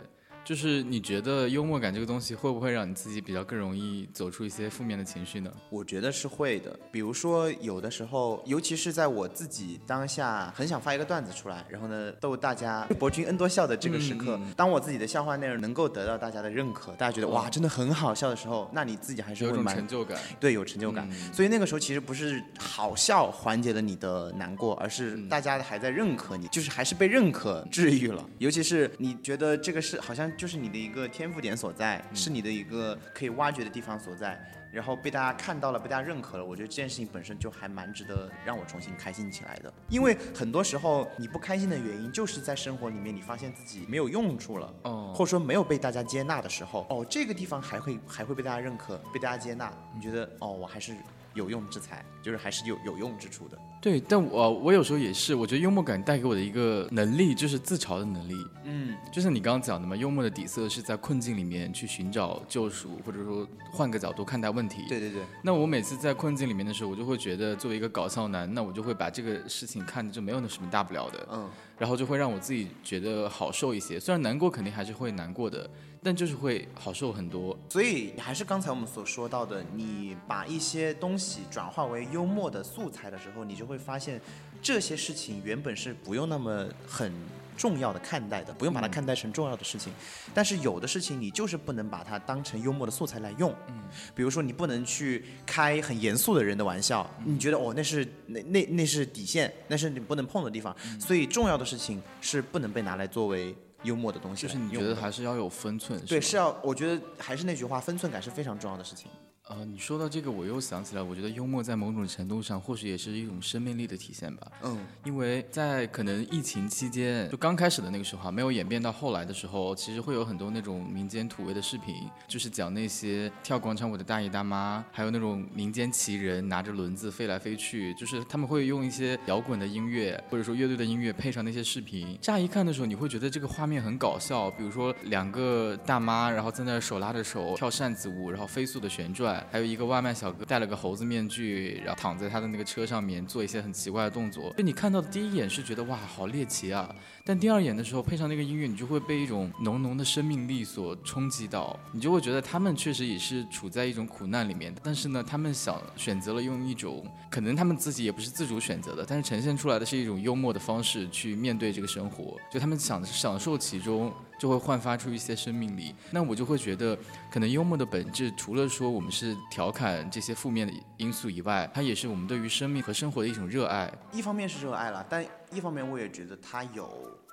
就是你觉得幽默感这个东西会不会让你自己比较更容易走出一些负面的情绪呢？我觉得是会的。比如说，有的时候，尤其是在我自己当下很想发一个段子出来，然后呢逗大家博君恩多笑的这个时刻，当我自己的笑话内容能够得到大家的认可，大家觉得哇真的很好笑的时候，那你自己还是有种会蛮成就感。对，有成就感。所以那个时候其实不是好笑缓解了你的难过，而是大家还在认可你，就是还是被认可治愈了。尤其是你觉得这个是好像就是你的一个天赋点所在，是你的一个可以挖掘的地方所在。然后被大家看到了，被大家认可了，我觉得这件事情本身就还蛮值得让我重新开心起来的。因为很多时候你不开心的原因，就是在生活里面你发现自己没有用处了，哦或者说没有被大家接纳的时候，哦，这个地方还会还会被大家认可，被大家接纳，你觉得哦，我还是有用之才，就是还是有有用之处的。对，但我我有时候也是，我觉得幽默感带给我的一个能力就是自嘲的能力。嗯，就像你刚刚讲的嘛，幽默的底色是在困境里面去寻找救赎，或者说换个角度看待问题。对对对，那我每次在困境里面的时候，我就会觉得作为一个搞笑男，那我就会把这个事情看着就没有那什么大不了的，嗯，然后就会让我自己觉得好受一些。虽然难过肯定还是会难过的，但就是会好受很多。所以还是刚才我们所说到的，你把一些东西转化为幽默的素材的时候，你就会发现这些事情原本是不用那么很。重要的看待的，不用把它看待成重要的事情，但是有的事情你就是不能把它当成幽默的素材来用。嗯，比如说你不能去开很严肃的人的玩笑，你觉得哦那是那那那是底线，那是你不能碰的地方，所以重要的事情是不能被拿来作为幽默的东西就是你。觉得还是要有分寸，对，是要，我觉得还是那句话，分寸感是非常重要的事情。呃，你说到这个，我又想起来，我觉得幽默在某种程度上，或许也是一种生命力的体现吧。嗯，因为在可能疫情期间，就刚开始的那个时候啊，没有演变到后来的时候，其实会有很多那种民间土味的视频，就是讲那些跳广场舞的大爷大妈，还有那种民间奇人拿着轮子飞来飞去，就是他们会用一些摇滚的音乐或者说乐队的音乐配上那些视频。乍一看的时候，你会觉得这个画面很搞笑，比如说两个大妈，然后在那手拉着手跳扇子舞，然后飞速的旋转，还有一个外卖小哥戴了个猴子面具，然后躺在他的那个车上面做一些很奇怪的动作。就你看到的第一眼是觉得哇好猎奇啊，但第二眼的时候配上那个音乐，你就会被一种浓浓的生命力所冲击到，你就会觉得他们确实也是处在一种苦难里面，但是呢，他们想选择了用一种可能他们自己也不是自主选择的，但是呈现出来的是一种幽默的方式去面对这个生活，就他们想享受其中。就会焕发出一些生命力，那我就会觉得，可能幽默的本质，除了说我们是调侃这些负面的因素以外，它也是我们对于生命和生活的一种热爱。一方面是热爱了，但一方面我也觉得他有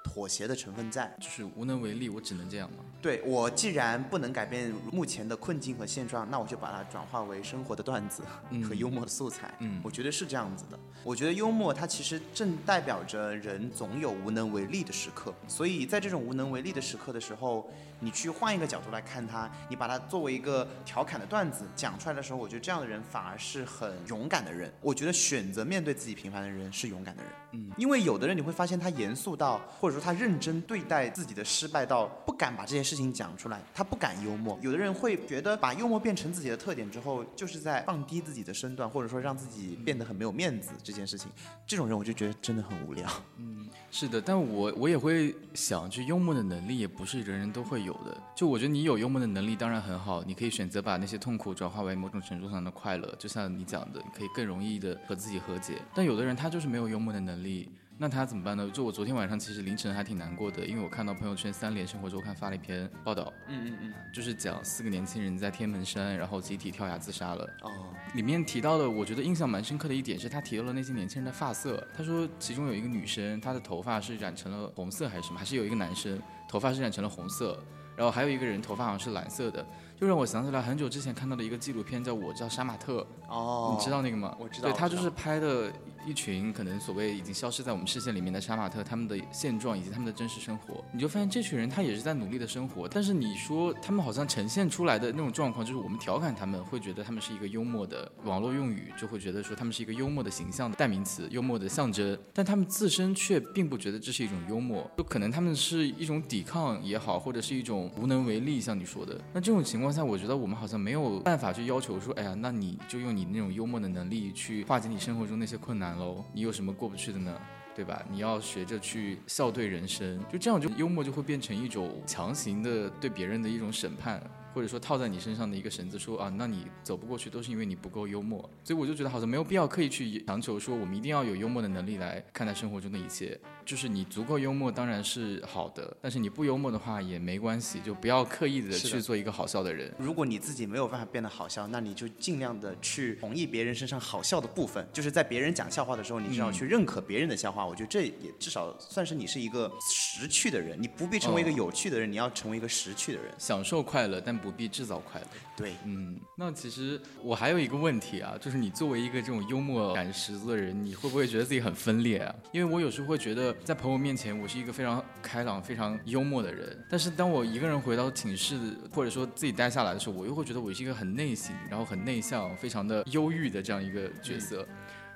妥协的成分在，就是无能为力，我只能这样吗？对我既然不能改变目前的困境和现状，那我就把它转化为生活的段子和幽默的素材。嗯，我觉得是这样子的。我觉得幽默它其实正代表着人总有无能为力的时刻，所以在这种无能为力的时刻的时候，你去换一个角度来看它，你把它作为一个调侃的段子讲出来的时候，我觉得这样的人反而是很勇敢的人。我觉得选择面对自己平凡的人是勇敢的人。嗯，因为有的人你会发现他严肃到，或者他认真对待自己的失败到不敢把这件事情讲出来，他不敢幽默。有的人会觉得把幽默变成自己的特点之后，就是在放低自己的身段，或者说让自己变得很没有面子。这件事情，这种人我就觉得真的很无聊。嗯，是的，但我我也会想，就幽默的能力也不是人人都会有的。就我觉得你有幽默的能力当然很好，你可以选择把那些痛苦转化为某种程度上的快乐。就像你讲的，可以更容易的和自己和解。但有的人他就是没有幽默的能力。那他怎么办呢？就我昨天晚上其实凌晨还挺难过的，因为我看到朋友圈三联生活周刊发了一篇报道，嗯嗯嗯，就是讲四个年轻人在天门山，然后集体跳崖自杀了。哦，里面提到的，我觉得印象蛮深刻的一点是他提到了那些年轻人的发色。他说其中有一个女生，她的头发是染成了红色还是什么？还是有一个男生头发是染成了红色，然后还有一个人头发好像是蓝色的。就让我想起来很久之前看到的一个纪录片，叫《我叫杀马特》。哦，你知道那个吗？我知道。对他就是拍的一群可能所谓已经消失在我们视线里面的杀马特，他们的现状以及他们的真实生活。你就发现这群人他也是在努力的生活，但是你说他们好像呈现出来的那种状况，就是我们调侃他们会觉得他们是一个幽默的网络用语，就会觉得说他们是一个幽默的形象的代名词、幽默的象征，但他们自身却并不觉得这是一种幽默，就可能他们是一种抵抗也好，或者是一种无能为力，像你说的。那这种情况。下，我觉得我们好像没有办法去要求说，哎呀，那你就用你那种幽默的能力去化解你生活中那些困难喽。你有什么过不去的呢？对吧？你要学着去笑对人生，就这样，就幽默就会变成一种强行的对别人的一种审判。或者说套在你身上的一个绳子，说啊，那你走不过去都是因为你不够幽默，所以我就觉得好像没有必要刻意去强求说我们一定要有幽默的能力来看待生活中的一切。就是你足够幽默当然是好的，但是你不幽默的话也没关系，就不要刻意的去做一个好笑的人。如果你自己没有办法变得好笑，那你就尽量的去同意别人身上好笑的部分，就是在别人讲笑话的时候，你至少去认可别人的笑话。我觉得这也至少算是你是一个识趣的人，你不必成为一个有趣的人，你要成为一个识趣的人，享受快乐，但不。不必制造快乐。对，嗯，那其实我还有一个问题啊，就是你作为一个这种幽默感十足的人，你会不会觉得自己很分裂啊？因为我有时候会觉得，在朋友面前，我是一个非常开朗、非常幽默的人，但是当我一个人回到寝室，或者说自己待下来的时候，我又会觉得我是一个很内省，然后很内向、非常的忧郁的这样一个角色。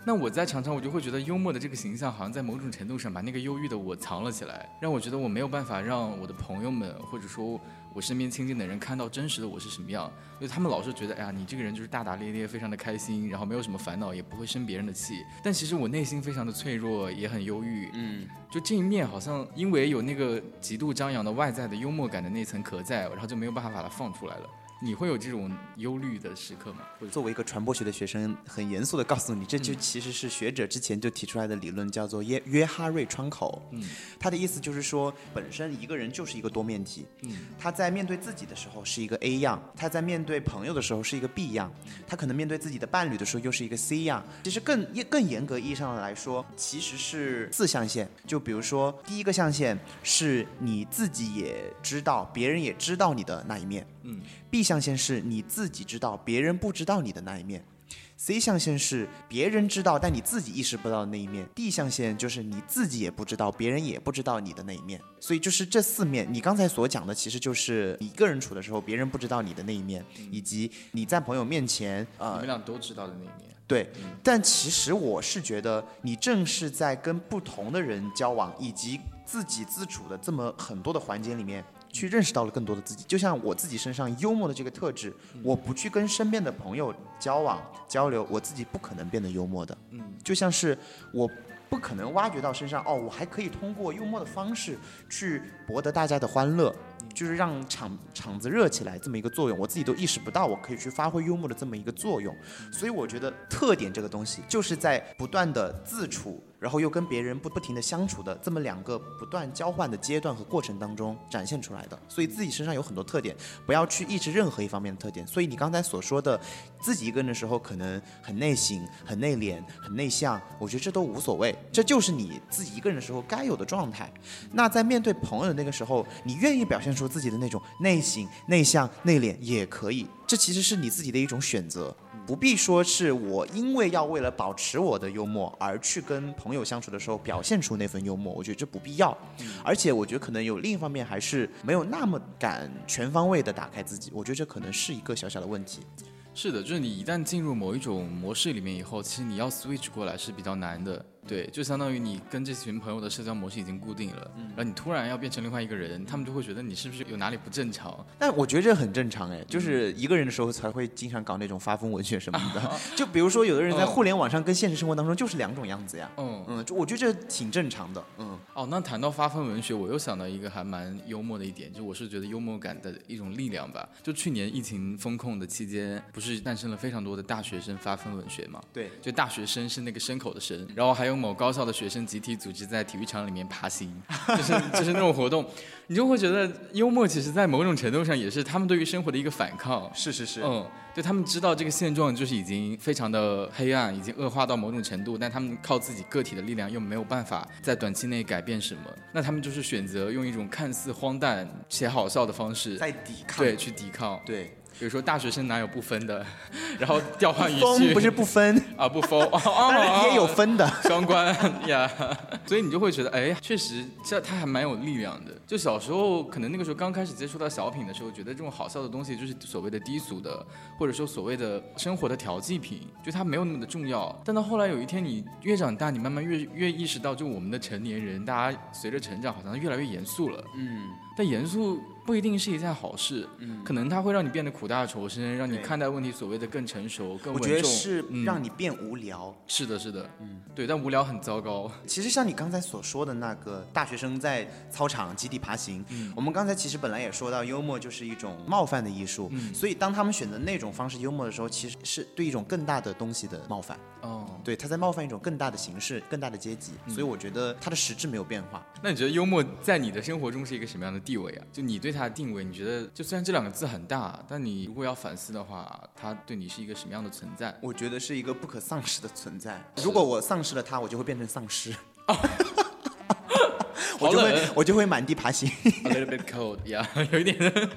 那我在常常我就会觉得幽默的这个形象，好像在某种程度上把那个忧郁的我藏了起来，让我觉得我没有办法让我的朋友们，或者说。我身边亲近的人看到真实的我是什么样，因为他们老是觉得，哎呀，你这个人就是大大咧咧，非常的开心，然后没有什么烦恼，也不会生别人的气。但其实我内心非常的脆弱，也很忧郁。嗯，就这一面好像因为有那个极度张扬的外在的幽默感的那层壳在，然后就没有办法把它放出来了。你会有这种忧虑的时刻吗？作为一个传播学的学生，很严肃的告诉你，这就其实是学者之前就提出来的理论，叫做约约哈瑞窗口。嗯，他的意思就是说，本身一个人就是一个多面体。嗯，他在面对自己的时候是一个 A 样，他在面对朋友的时候是一个 B 样，他可能面对自己的伴侣的时候又是一个 C 样。其实更更严格意义上的来说，其实是四象限。就比如说，第一个象限是你自己也知道，别人也知道你的那一面。嗯，B 象限是你自己知道，别人不知道你的那一面；C 象限是别人知道，但你自己意识不到的那一面；D 象限就是你自己也不知道，别人也不知道你的那一面。所以就是这四面，你刚才所讲的，其实就是一个人处的时候，别人不知道你的那一面，以及你在朋友面前，呃，你们俩都知道的那一面。对，但其实我是觉得，你正是在跟不同的人交往，以及自己自处的这么很多的环节里面。去认识到了更多的自己。就像我自己身上幽默的这个特质，我不去跟身边的朋友交往交流，我自己不可能变得幽默的。嗯，就像是我不可能挖掘到身上哦，我还可以通过幽默的方式去博得大家的欢乐，就是让场场子热起来这么一个作用，我自己都意识不到我可以去发挥幽默的这么一个作用。所以我觉得特点这个东西，就是在不断的自处，然后又跟别人不不停的相处的这么两个不断交换的阶段和过程当中展现出来的。所以自己身上有很多特点，不要去抑制任何一方面的特点。所以你刚才所说的，自己一个人的时候可能很内省、很内敛、很内向，我觉得这都无所谓，这就是你自己一个人的时候该有的状态。那在面对朋友的那个时候，你愿意表现出自己的那种内省、内向、内敛也可以，这其实是你自己的一种选择。不必说是我因为要为了保持我的幽默而去跟朋友相处的时候表现出那份幽默，我觉得这不必要。而且我觉得可能有另一方面还是没有那么敢全方位的打开自己，我觉得这可能是一个小小的问题。是的，就是你一旦进入某一种模式里面以后，其实你要 switch 过来是比较难的。对，就相当于你跟这群朋友的社交模式已经固定了，然后你突然要变成另外一个人，他们就会觉得你是不是有哪里不正常？但我觉得这很正常哎，就是一个人的时候才会经常搞那种发疯文学什么的。就比如说，有的人在互联网上跟现实生活当中就是两种样子呀。嗯嗯，就我觉得这挺正常的。嗯，哦，那谈到发疯文学，我又想到一个还蛮幽默的一点，就我是觉得幽默感的一种力量吧。就去年疫情风控的期间，不是诞生了非常多的大学生发疯文学嘛？对，就大学生是那个牲口的生，然后还有某高校的学生集体组织在体育场里面爬行，就是就是那种活动，你就会觉得幽默其实在某种程度上也是他们对于生活的一个反抗。是是是。嗯，对他们知道这个现状就是已经非常的黑暗，已经恶化到某种程度，但他们靠自己个体的力量又没有办法在短期内改变什么，那他们就是选择用一种看似荒诞且好笑的方式在抵抗，对，去抵抗。对，比如说大学生哪有不分的，然后调换语疯气不是不分，啊不疯，哦当然也有分的。双关呀，所以你就会觉得，哎，确实这他还蛮有力量的。就小时候可能那个时候刚开始接触到小品的时候，觉得这种好笑的东西就是所谓的低俗的，或者说所谓的生活的调剂品，就它没有那么的重要。但到后来有一天你越长大，你慢慢越越意识到，就我们的成年人，大家随着成长好像越来越严肃了。嗯，但严肃不一定是一件好事，嗯，可能它会让你变得苦大仇深，让你看待问题所谓的更成熟、更我稳重。觉得是嗯让你变无聊。是的，是的，嗯，对，但无聊很糟糕。其实像你刚才所说的那个大学生在操场集体爬行，嗯我们刚才其实本来也说到，幽默就是一种冒犯的艺术，嗯所以当他们选择那种方式幽默的时候，其实是对一种更大的东西的冒犯，哦，对，他在冒犯一种更大的形式、更大的阶级，所以我觉得它的实质没有变化。那你觉得幽默在你的生活中是一个什么样的地位啊？就你对他的定位，你觉得就虽然这两个字很大，但你如果要反思的话，他对你是一个什么样的存在？我觉得是一个不可丧失的存在。如果我丧失了他，我就会变成丧尸，我就会我就会满地爬行。A little bit cold，呀、有一点。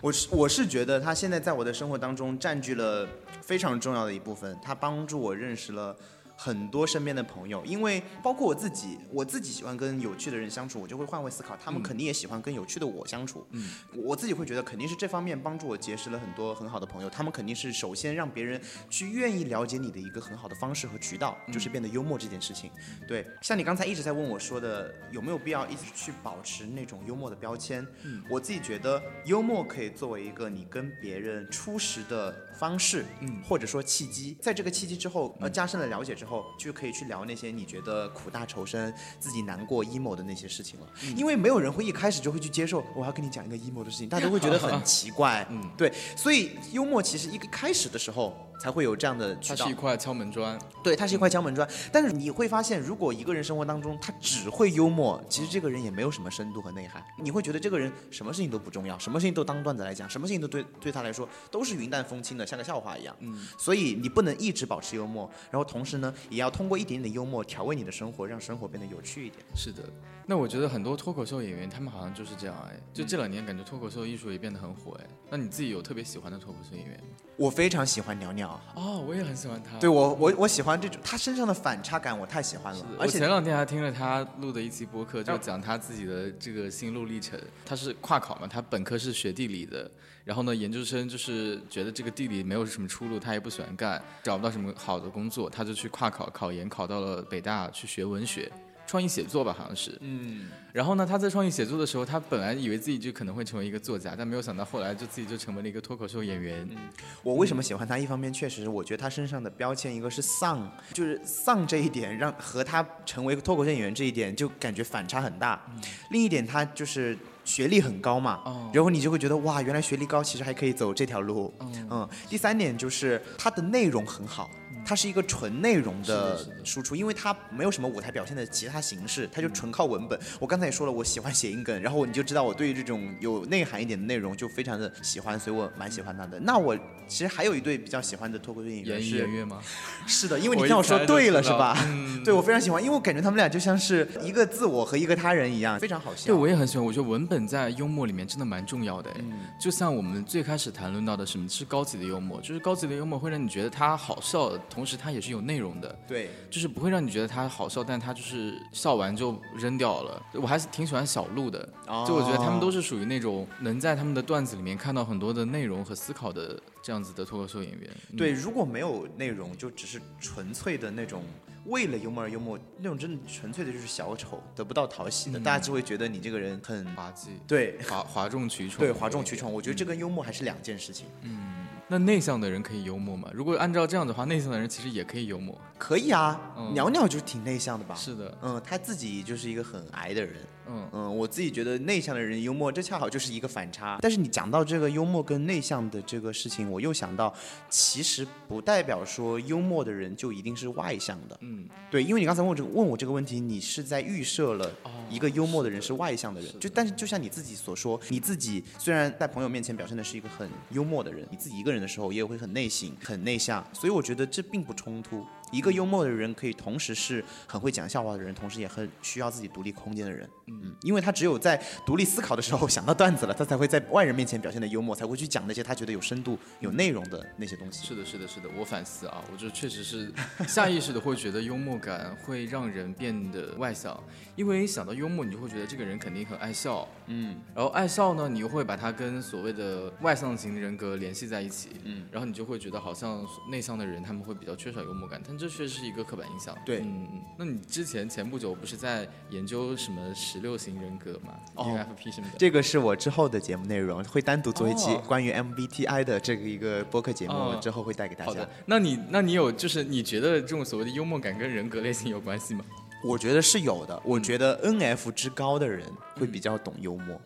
我是我是觉得他现在在我的生活当中占据了非常重要的一部分，他帮助我认识了。很多身边的朋友，因为包括我自己，我自己喜欢跟有趣的人相处，我就会换位思考，他们肯定也喜欢跟有趣的我相处。嗯，我自己会觉得肯定是这方面帮助我结识了很多很好的朋友，他们肯定是首先让别人去愿意了解你的一个很好的方式和渠道，就是变得幽默这件事情。对，像你刚才一直在问我说的，有没有必要一直去保持那种幽默的标签？嗯，我自己觉得幽默可以作为一个你跟别人初识的方式，嗯，或者说契机，在这个契机之后，呃，加深了了解之后，就可以去聊那些你觉得苦大仇深、自己难过、emo 的那些事情了。因为没有人会一开始就会去接受我要跟你讲一个 emo 的事情，大家都会觉得很 奇怪，嗯，对，所以幽默其实一个开始的时候才会有这样的渠道它是一，块敲门砖，对，它是一块敲门砖。但是你会发现，如果一个人生活当中他只会幽默，其实这个人也没有什么深度和内涵。你会觉得这个人什么事情都不重要，什么事情都当段子来讲，什么事情都对对他来说都是云淡风轻的，像个笑话一样。嗯，所以你不能一直保持幽默，然后同时呢，也要通过一点点的幽默调味你的生活，让生活变得有趣一点。是的。那我觉得很多脱口秀演员，他们好像就是这样哎，就这两年感觉脱口秀艺术也变得很火哎。那你自己有特别喜欢的脱口秀演员吗？我非常喜欢鸟鸟，哦，我也很喜欢他。对我我我喜欢这种他身上的反差感，我太喜欢了，而而且前两天还听了他录的一期播客，就讲他自己的这个心路历程。他是跨考嘛，他本科是学地理的，然后呢，研究生就是觉得这个地理没有什么出路，他也不喜欢干，找不到什么好的工作，他就去跨考，考研考到了北大去学文学。创意写作吧，好像是。嗯。然后呢，他在创意写作的时候，他本来以为自己就可能会成为一个作家，但没有想到后来就自己就成为了一个脱口秀演员。嗯。我为什么喜欢他？一方面确实，我觉得他身上的标签一个是丧，就是丧这一点让和他成为脱口秀演员这一点就感觉反差很大。嗯。另一点，他就是学历很高嘛。哦。然后你就会觉得哇，原来学历高其实还可以走这条路。嗯。嗯。第三点就是他的内容很好。它是一个纯内容的输出，因为它没有什么舞台表现的其他形式，它就纯靠文本。我刚才也说了，我喜欢谐音梗，然后你就知道我对于这种有内涵一点的内容就非常的喜欢，所以我蛮喜欢他的。那我其实还有一对比较喜欢的脱口秀演员是的，因为你听我说对了是吧？对我非常喜欢，因为我感觉他们俩就像是一个自我和一个他人一样，非常好笑。对，我也很喜欢。我觉得文本在幽默里面真的蛮重要的。嗯，就像我们最开始谈论到的，什么是高级的幽默？就是高级的幽默会让你觉得它好笑，同时它也是有内。容的对，就是不会让你觉得他好笑，但他就是笑完就扔掉了。我还是挺喜欢小鹿的，就我觉得他们都是属于那种能在他们的段子里面看到很多的内容和思考的这样子的脱口秀演员。对，如果没有内容，就只是纯粹的那种为了幽默而幽默，那种真的纯粹的就是小丑，得不到讨喜的，大家就会觉得你这个人很滑稽，对，哗哗众取宠，对，哗众取宠。我觉得这跟幽默还是两件事情。嗯。那内向的人可以幽默吗？如果按照这样的话，内向的人其实也可以幽默。可以啊，鸟鸟就是挺内向的吧？是的，嗯，他自己就是一个很矮的人。嗯嗯，我自己觉得内向的人幽默，这恰好就是一个反差。但是你讲到这个幽默跟内向的这个事情，我又想到，其实不代表说幽默的人就一定是外向的。嗯，对，因为你刚才问我这个问我这个问题，你是在预设了一个幽默的人是外向的人。就但是就像你自己所说，你自己虽然在朋友面前表现的是一个很幽默的人，你自己一个人的时候也会很内省、很内向，所以我觉得这并不冲突。一个幽默的人可以同时是很会讲笑话的人，同时也很需要自己独立空间的人。嗯，因为他只有在独立思考的时候想到段子了，他才会在外人面前表现的幽默，才会去讲那些他觉得有深度、有内容的那些东西。是的，是的，是的。我反思啊，我就确实是下意识的会觉得幽默感会让人变得外向，因为想到幽默，你就会觉得这个人肯定很爱笑。嗯，然后爱笑呢，你又会把他跟所谓的外向型人格联系在一起。嗯，然后你就会觉得好像内向的人他们会比较缺少幽默感，但这确实是一个刻板印象。对，嗯嗯。那你之前前不久不是在研究什么十六型人格吗？ENFP 什么的？这个是我之后的节目内容，会单独做一期关于 MBTI 的这个一个播客节目，之后会带给大家。好的。那你那你有就是你觉得这种所谓的幽默感跟人格类型有关系吗？我觉得是有的。我觉得 NF 之高的人会比较懂幽默。嗯，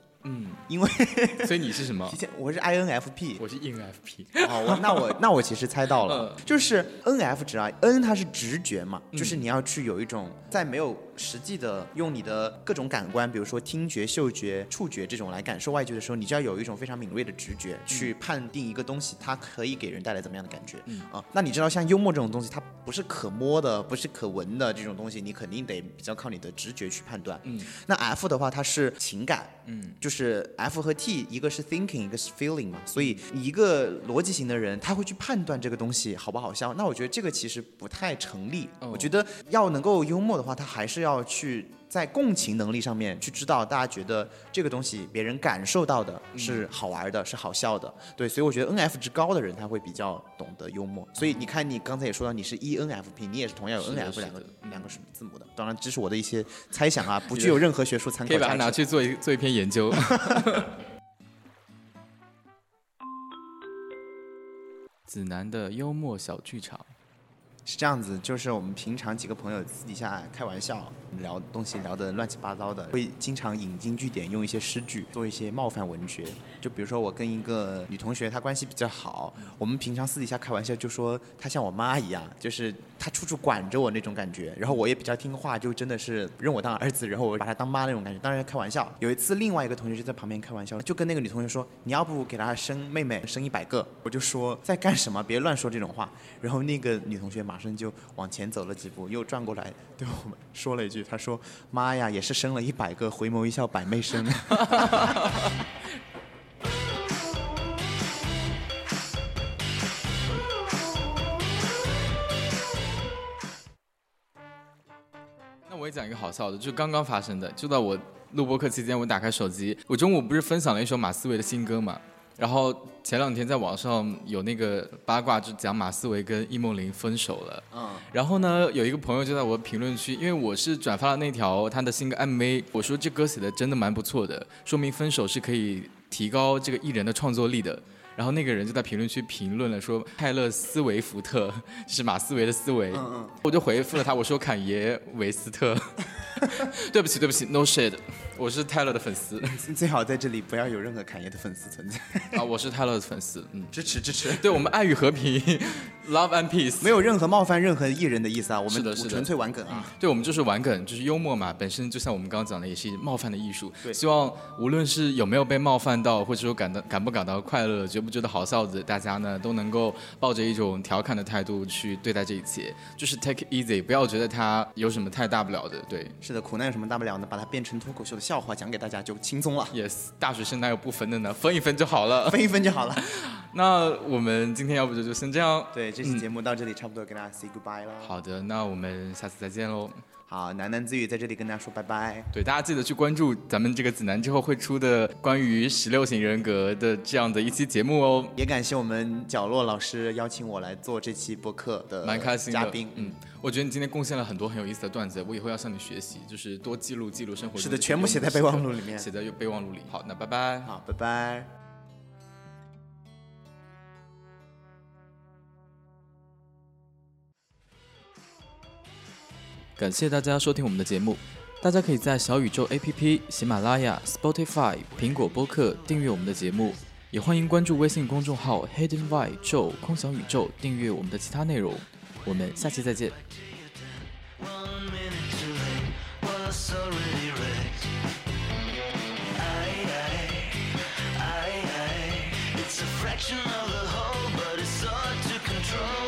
因为 所以你是什么？我是 INFP，我是 ENFP。哦，我那我那我其实猜到了，就是 NF 值啊，N 它是直觉嘛，就是你要去有一种在没有。实际的用你的各种感官，比如说听觉、嗅觉、触觉这种来感受外界的时候，你就要有一种非常敏锐的直觉去判定一个东西它可以给人带来怎么样的感觉。嗯啊，那你知道像幽默这种东西，它不是可摸的，不是可闻的这种东西，你肯定得比较靠你的直觉去判断。嗯，那 F 的话，它是情感。嗯，就是 F 和 T，一个是 thinking，一个是 feeling 嘛，所以一个逻辑型的人，他会去判断这个东西好不好笑。那我觉得这个其实不太成立。我觉得要能够幽默的话，他还是要去在共情能力上面去知道大家觉得这个东西别人感受到的是好玩的，是好笑的。对，所以我觉得 N F 值高的人他会比较懂得幽默。所以你看，你刚才也说到你是 E N F P，你也是同样有 N F 两个两个字母的。当然，这是我的一些猜想啊，不具有任何学术参考可以把它拿去做一做一篇研究。子楠的幽默小剧场。是这样子，就是我们平常几个朋友私底下开玩笑，聊东西聊得乱七八糟的，会经常引经据典，用一些诗句做一些冒犯文学。就比如说我跟一个女同学，她关系比较好，我们平常私底下开玩笑就说她像我妈一样，就是他处处管着我那种感觉。然后我也比较听话，就真的是认我当儿子，然后我把他当妈那种感觉。当然开玩笑。有一次另外一个同学就在旁边开玩笑，就跟那个女同学说：“你要不给她生妹妹，生一百个？”我就说在干什么？别乱说这种话。然后那个女同学马。上就往前走了几步，又转过来对我们说了一句：“她说妈呀，也是生了一百个，回眸一笑百媚生。讲一个好笑的，就刚刚发生的，就在我录播课期间，我打开手机，我中午不是分享了一首马思唯的新歌嘛？然后前两天在网上有那个八卦，就讲马思唯跟易梦玲分手了。嗯，然后呢，有一个朋友就在我评论区，因为我是转发了那条他的新歌 MV，我说这歌写的真的蛮不错的，说明分手是可以提高这个艺人的创作力的。然后那个人就在评论区评论了说泰勒斯维福特就 是马思维的思维，嗯嗯。我就回复了他，我说坎爷维斯特，对不起对不起，no shade，我是泰勒的粉丝。最好在这里不要有任何坎爷的粉丝存在，啊，我是泰勒的粉丝，嗯，支持支持。对我们爱与和平，love and peace，没有任何冒犯任何艺人的意思啊，我们纯粹玩梗啊。对，我们就是玩梗，就是幽默嘛，本身就像我们刚刚讲的，也是冒犯的艺术。对。希望无论是有没有被冒犯到，或者说感到感不感到快乐，觉不觉得好笑的，大家呢都能够抱着一种调侃的态度去对待这一切，就是 take it easy，不要觉得它有什么太大不了的。对是的，苦难有什么大不了呢？把它变成脱口秀的笑话讲给大家就轻松了，，yes，大学生哪有不分的呢？分一分就好了。分一分就好了。那我们今天要不就就先这样。对，这期节目到这里差不多跟大家 say goodbye 了。好的，那我们下次再见喽。好，喃喃自语在这里跟大家说拜拜。对，大家记得去关注咱们这个子南之后会出的关于十六型人格的这样的一期节目哦。也感谢我们角落老师邀请我来做这期播客的蛮开心。嘉宾。嗯，我觉得你今天贡献了很多很有意思的段子，我以后要向你学习，就是多记录记录生活是的，全部写在备忘录里面。写在备忘录里。好，那拜拜。好，拜拜。感谢大家收听我们的节目，大家可以在小宇宙 APP、喜马拉雅、Spotify、苹果播客订阅我们的节目，也欢迎关注微信公众号 Hidden Vai 宙空想宇宙，订阅我们的其他内容。我们下期再见。i. I, I, I, it's a fraction of the whole, but it's hard to control.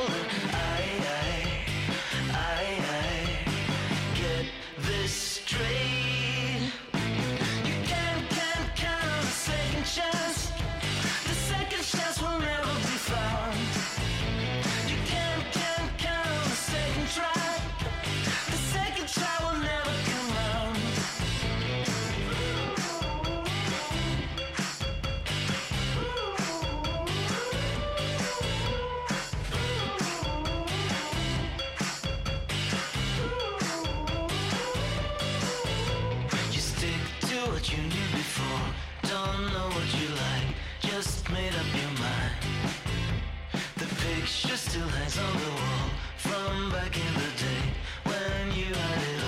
picture still hangs on the wall from back in the day when you had it all.